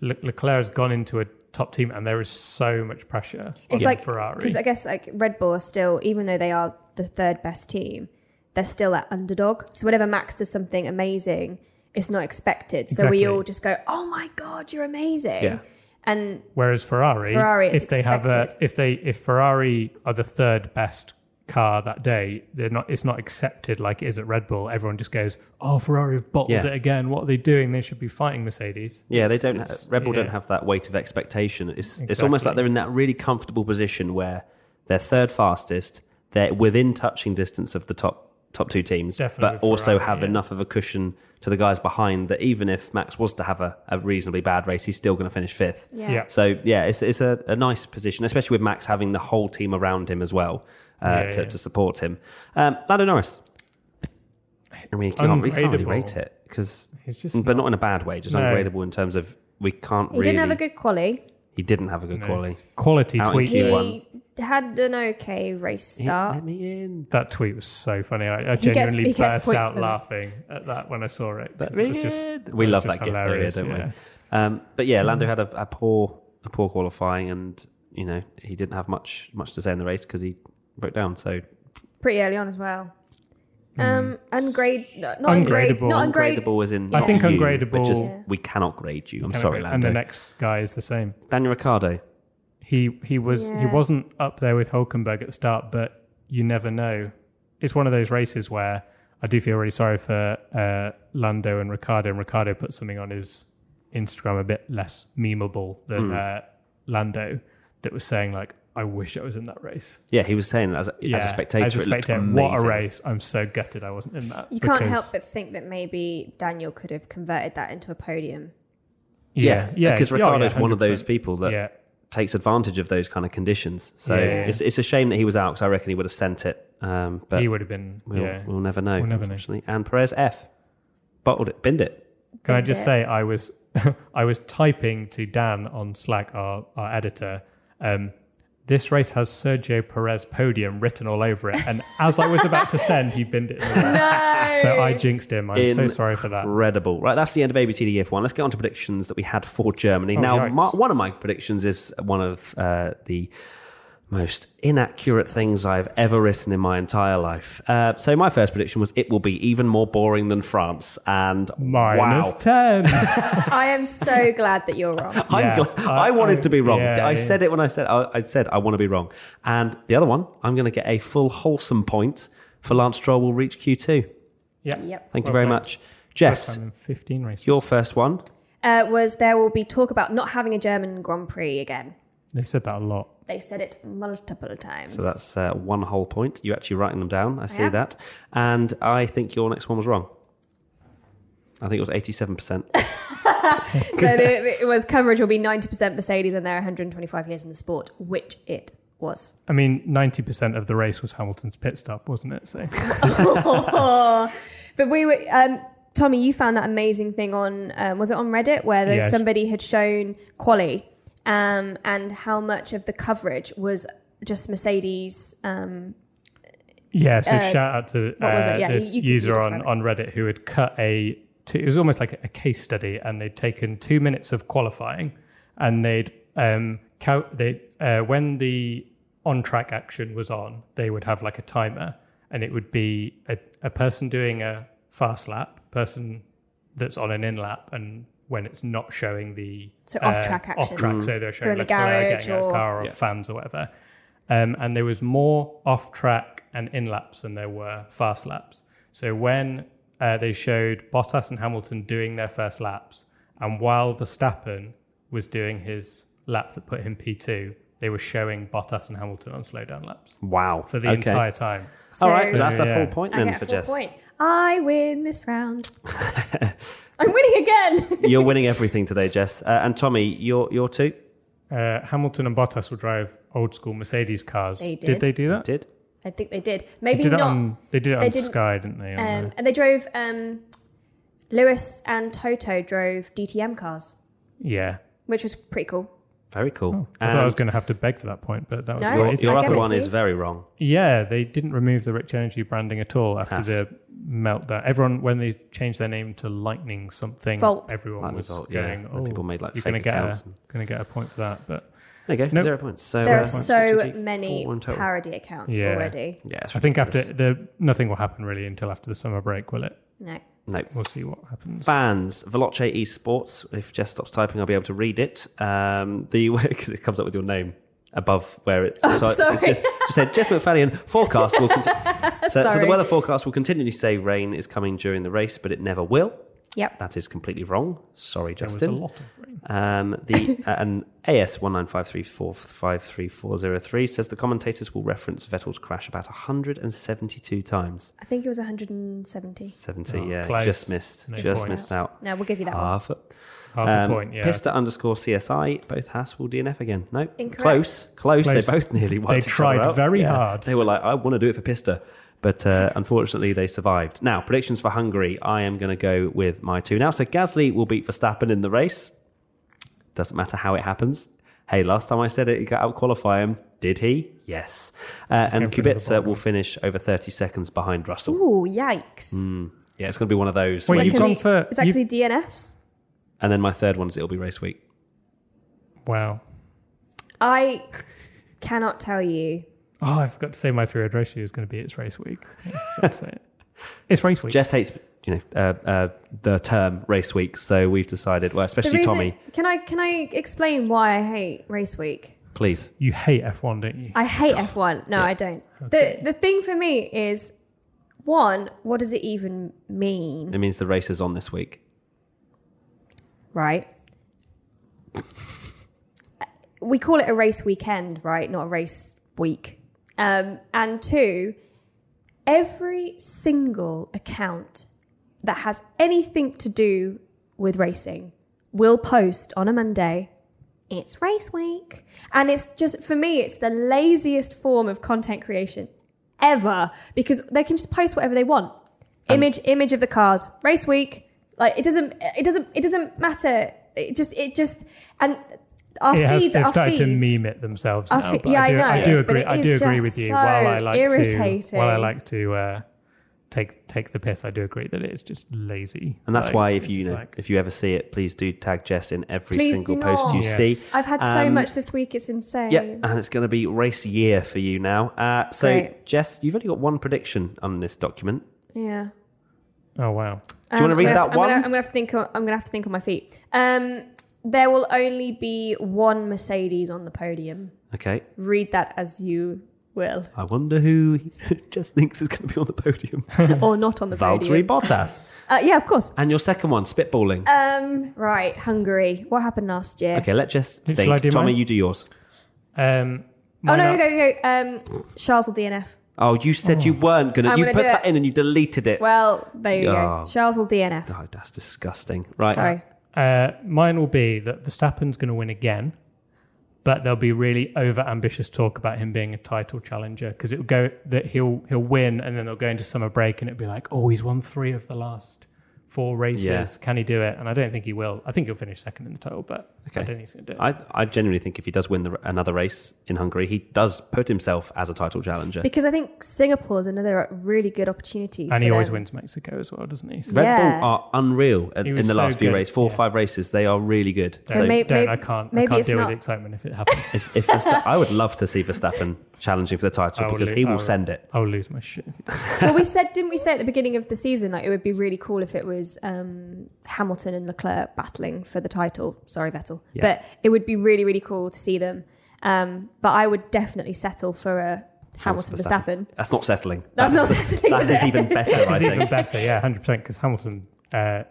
Le- Leclerc has gone into a top team, and there is so much pressure It's on like Ferrari. because I guess like Red Bull are still, even though they are the third best team, they're still that underdog. So whenever Max does something amazing, it's not expected. So we all just go, "Oh my god, you're amazing!" Yeah. And Whereas Ferrari, Ferrari, it's if they have a, if they if Ferrari are the third best car that day, they're not. It's not accepted like it is at Red Bull. Everyone just goes, "Oh, Ferrari have bottled Yeah. it again. What are they doing? They should be fighting Mercedes." Yeah, they It's- don't. it's- Red Bull yeah. don't have that weight of expectation. It's it's almost Exactly. like they're in that really comfortable position where they're third fastest, they're within touching distance of the top top two teams, Definitely but also Ferrari, have yeah. enough of a cushion to the guys behind that even if Max was to have a, a reasonably bad race, he's still going to finish fifth. yeah, Yeah. So yeah, it's it's a, a nice position, especially with Max having the whole team around him as well uh, Yeah, to, yeah. to support him. Um, Lando Norris. I mean, you can't, we can't really rate it because, He's just but not in a bad way, just No. ungradable in terms of we can't he really. didn't have a good quali. He didn't have a good No. quality. quality Out tweet. Q1. He had an okay race start. let me in. That tweet was so funny. I, I He gets- genuinely he gets burst points out for that. laughing at that when I saw it. Let it was me just, in. it We was love just that gift, though, hilarious, don't yeah. we? Um, but yeah, Lando had a, a poor a poor qualifying, and you know, he didn't have much much to say in the race because he broke down. So Pretty early on as well. Um, ungrade, no, not ungrade, Ungradable. not ungrade. ungradable is in. I think you, ungradable- but just Yeah. we cannot grade you. I'm sorry, of- Lando. And the next guy is the same. Daniel Ricciardo. He he was he wasn't up there with Hulkenberg at the start, but you never know. It's one of those races where I do feel really sorry for uh, Lando and Ricciardo. And Ricciardo put something on his Instagram a bit less memeable than uh, Lando that was saying like, "I wish I was in that race." Yeah, he was saying as a, as a spectator, as a it spectator, what a race! I'm so gutted I wasn't in that. You can't help but think that maybe Daniel could have converted that into a podium. Yeah, yeah, because yeah, oh, Ricciardo's yeah, one of those people that yeah, takes advantage of those kind of conditions. So Yeah. it's, it's a shame that he was out because I reckon he would have sent it. Um, but he would have been. we'll, yeah, we'll never know, We'll never know. And Perez F. Bottled it, binned it. Can I just say I was I was typing to Dan on Slack, our, our editor. Um, this race has Sergio Perez podium written all over it, and as I was about to send, he binned it. No! So I jinxed him. I'm so sorry for that. Incredible. Right, that's the end of ABTD F1. Let's get on to predictions that we had for Germany. Oh, now, my, one of my predictions is one of uh, the most inaccurate things I've ever written in my entire life. Uh, so, my first prediction was it will be even more boring than France. And Minus wow. ten. I am so glad that you're wrong. I'm Yeah, glad, I- I wanted I- to be wrong. yeah, I said it when I said I, I said I want to be wrong. And the other one, I'm going to get a full wholesome point for Lance Stroll will reach Q2. Yeah. Yep. Thank you very played. much. First Jess, time in 15 races. your first one. Uh, was there will be talk about not having a German Grand Prix again. They said that a lot. They said it multiple times. So that's uh, one whole point. You're actually writing them down. I see Yeah. that. And I think your next one was wrong. I think it was 87%. so the, it was coverage will be 90% Mercedes and they're 125 years in the sport, which it was. I mean, 90% of the race was Hamilton's pit stop, wasn't it? So But we were, um, Tommy, you found that amazing thing on, um, was it on Reddit where there, Yes. somebody had shown quali um, and how much of the coverage was just Mercedes. Um, Yeah, so Uh, shout out to uh? Yeah, this you- you can- you user on, on Reddit who had cut a. It was almost like a case study, and they'd taken two minutes of qualifying, and they'd um, count. They uh, when the on track action was on, they would have like a timer, and it would be a, a person doing a fast lap, person that's on an in lap, and when it's not showing the So off-track off action. track, so they're So showing in the like Leclerc garage getting out of his or- car or Yeah. fans or whatever. Um, and there was more off track and in laps than there were fast laps. So when uh, they showed Bottas and Hamilton doing their first laps, and while Verstappen was doing his lap that put him P2, they were showing Bottas and Hamilton on slow down laps Wow. for the Okay. entire time. All right, so So- that's a full point I then get a for full Jess. point. I win this round. I'm winning again. You're winning everything today, Jess. Uh, and Tommy, your your two Uh, Hamilton and Bottas will drive old school Mercedes cars. They Did did. they do that? did. I think they did. They Maybe did not. on, they did it they on didn't- Sky, didn't they? Um, the- and they drove. Um, Lewis and Toto drove DTM cars, yeah. which was pretty cool. Very cool. I thought I was going to have to beg for that point, but that was No. your, great. your other one is very wrong. Yeah, they didn't remove the Rich Energy branding at all after Yes. the meltdown. Everyone, when they changed their name to Lightning something, Volt. everyone Lightning was Volt, yeah. going, And "Oh, people made, like, you're fake going to get a accounts and- going to get a point for that." But There you go. Nope. Zero points. So There uh, are so one, two, three, many four parody accounts Yeah. already. Yeah, I think after the nothing will happen really until after the summer break, will it? No. No. We'll see what happens. Fans, Veloce Esports. If Jess stops typing, I'll be able to read it. Um, the because it comes up with your name above where it. Oh, so it's sorry. just, just said Jess McFadden forecast will. Conti- so, so the weather forecast will continually say rain is coming during the race, but it never will. Yep. That is completely wrong. Sorry, There was a lot of rain. Um, the uh, an AS one nine five three four five three four zero three says the commentators will reference Vettel's crash about hundred and seventy two times. I think it was 170. Seventy, Oh, yeah, close. just missed, No just point. missed out. No, we'll give you that one. Half. Half Um, a point, yeah. Pista underscore CSI. Both Haas will DNF again. No, Incorrect. close, close. Close. They both nearly won. They tried out. very hard. They were like, I want to do it for Pista, but uh, unfortunately they survived. Now predictions for Hungary. I am going to go with my two now. So Gasly will beat Verstappen in the race. Doesn't matter how it happens. Hey, last time I said it, he got out qualify him. Did he? Yes. Uh, and Came Kubica will finish over 30 seconds behind Russell. Ooh, yikes. Mm, yeah, it's going to be one of those. Wait, you've gone for It's you- actually DNFs. and then my third one is it'll be race week. wow. I cannot tell you. Oh, I forgot to say my favorite race is going to be it's race week. That's it. It's race week. Jess hates you know uh, uh, the term race week, so we've decided. Well, The especially reason- Tommy. Can I can I explain why I hate race week? Please. you hate F1, don't you? I hate F1. No, I don't. The the thing for me is one, what does it even mean? It means the race is on this week. Right? We call it a race weekend, right? Not a race week. Um, and two, every single account that has anything to do with racing will post on a Monday. It's race week. And it's just, for me, it's the laziest form of content creation ever because they can just post whatever they want. Image, image of the cars, race week. Like it doesn't, it doesn't, it doesn't matter. It just, it just, and our it has, feeds, they've our started feeds. to meme it themselves now. fe- yeah, I I do, I know, do but agree. I do agree with you. so while I like to, while I like to uh, take take the piss, I do agree that it's just lazy. And that's Like, why if it's you know, like- if you ever see it, please do tag Jess in every single post you not. see. I've had so Um, much this week; it's insane. Yeah, and it's going to be race year for you now. Uh, so, Great. Jess, you've only got one prediction on this document. Yeah. oh wow, Do you wanna Um, read I'm gonna that have to- I'm one? Gonna, I'm gonna have to think. On, I'm gonna have to think on my feet. Um, there will only be one Mercedes on the podium. Okay. Read that as you will, I wonder who just thinks is going to be on the podium. or not on the podium. Valtteri podium. Bottas. Uh, yeah, of course. And your second one, spitballing. Um, right, Hungary. What happened last year? okay, let Jess Shall think. I do Tommy, mine? you do yours. um, Oh no, are- go go. go. Um, Charles will DNF. Oh, you said you weren't going to. I'm You gonna put do that it. in and you deleted it. Well, there you Oh. go. Charles will DNF. oh, that's disgusting. Right. Sorry. Uh, mine will be that Verstappen's going to win again, but there'll be really over ambitious talk about him being a title challenger because it'll go that he'll he'll win and then they'll go into summer break and it'll be like, oh, he's won three of the last four races. Yeah. Can he do it? And I don't think he will. I think he'll finish second in the total, but Okay. I don't think he's going to do it. I, I genuinely think if he does win the, another race in Hungary, he does put himself as a title challenger. Because I think Singapore is another really good opportunity. and for he always wins Mexico as well, doesn't he? So Red Yeah. Bull are unreal in, in the so last few races. Four or five races, they are really good. So So, may- don't, maybe- I can't. maybe I can't it's deal not- with the excitement if it happens. if, if Versta- I would love to see Verstappen challenging for the title I will because lo- he I will will- send it. I'll lose my shit. if he does. well, we said, didn't we say at the beginning of the season, like it would be really cool if it was um, Hamilton and Leclerc battling for the title. Sorry, Vettel. Yeah. But it would be really, really cool to see them. Um, but I would definitely settle for a Hamilton Verstappen. That's not settling. That's That not settling, That is is even better, I It's even better, yeah, hundred percent. Because Hamilton uh,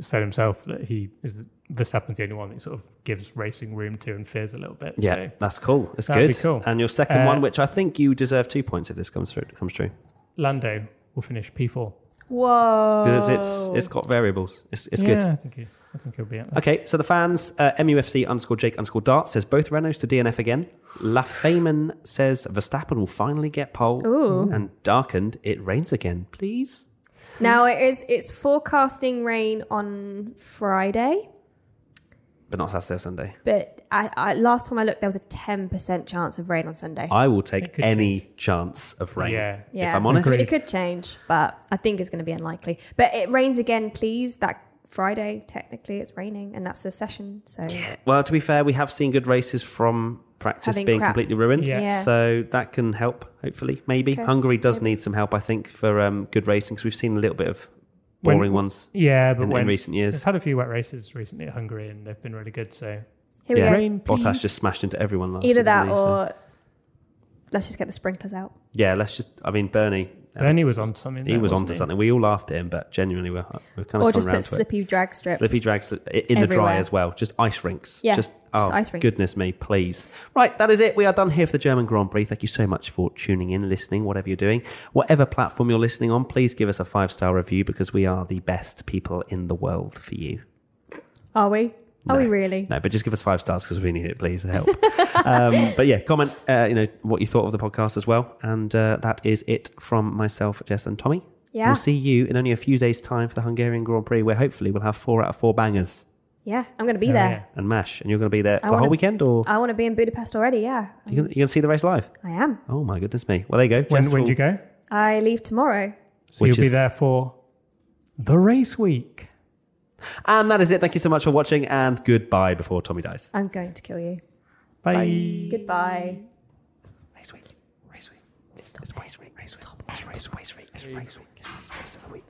said himself that he is Verstappen's the only one that sort of gives racing room to and fears a little bit. Yeah, So, that's cool. That's That'd be good. cool. And your second Uh, one, which I think you deserve two points if this comes through, comes true. Lando will finish P four. Whoa. Because it's it's got variables. It's, it's yeah, good. I think he, I think he'll be. At Okay, so the fans, uh, MUFC underscore Jake underscore Dart says both Renaults to DNF again. La Feynman says Verstappen will finally get pole. Ooh. And Darkened, it rains again, please. Now it is. It's forecasting rain on Friday, But not Saturday or Sunday. but I, I, last time I looked, there was a ten percent chance of rain on Sunday. I will take could any chance of rain. Yeah. yeah, If I'm honest, Agreed. it could change, but I think it's going to be unlikely. But it rains again, please. That Friday, technically, it's raining, and that's a session. So yeah. well, to be fair, we have seen good races from practice Having being crap. completely ruined. Yeah. Yeah. So that can help, hopefully, maybe. Okay. Hungary does Maybe. need some help, I think, for um, good racing because we've seen a little bit of When- boring ones Yeah, but in, when in recent They've had a few wet races recently at Hungary, and they've been really good. So here we Yeah. go. rain, Bottas please. just smashed into everyone last Either year, that didn't? So- or let's just get the sprinklers out. Yeah, let's just. I mean, Bernie. Bernie was on something. He was wasn't onto he? something. We all laughed at him, but genuinely, we're, we're kind Or of just around put to it. slippy drag strips. Slippy drags in the dry as well. Just ice rinks. Yeah, Just, just oh, ice rinks. goodness me, please. Right, that is it. We are done here for the German Grand Prix. Thank you so much for tuning in, listening, whatever you're doing. Whatever platform you're listening on, please give us a five star review because we are the best people in the world for you. Are we? Are we really? No, but just give us five stars because we need it, please. Help. um, but yeah, comment, uh, you know, what you thought of the podcast as well. And uh, that is it from myself, Jess, and Tommy. Yeah. We'll see you in only a few days' time for the Hungarian Grand Prix, where hopefully we'll have four out of four bangers Yeah, I'm going to be Oh, there. yeah. and mash. And you're going to be there for I the whole weekend, or I want to be in Budapest already. Yeah, you're going to see the race live? I am. Oh my goodness me! Well, there you go. When Jess when will- do you go? I leave tomorrow. So Which you'll be there for the race week. And that is it. Thank you so much for watching, and goodbye before Tommy dies. I'm going to kill you. Bye. Goodbye. Race week. Race week. It's, it's race week. Race Stop. It's race, week. It's race week. It's race week. Race week. Race week. Race week. Race of the week.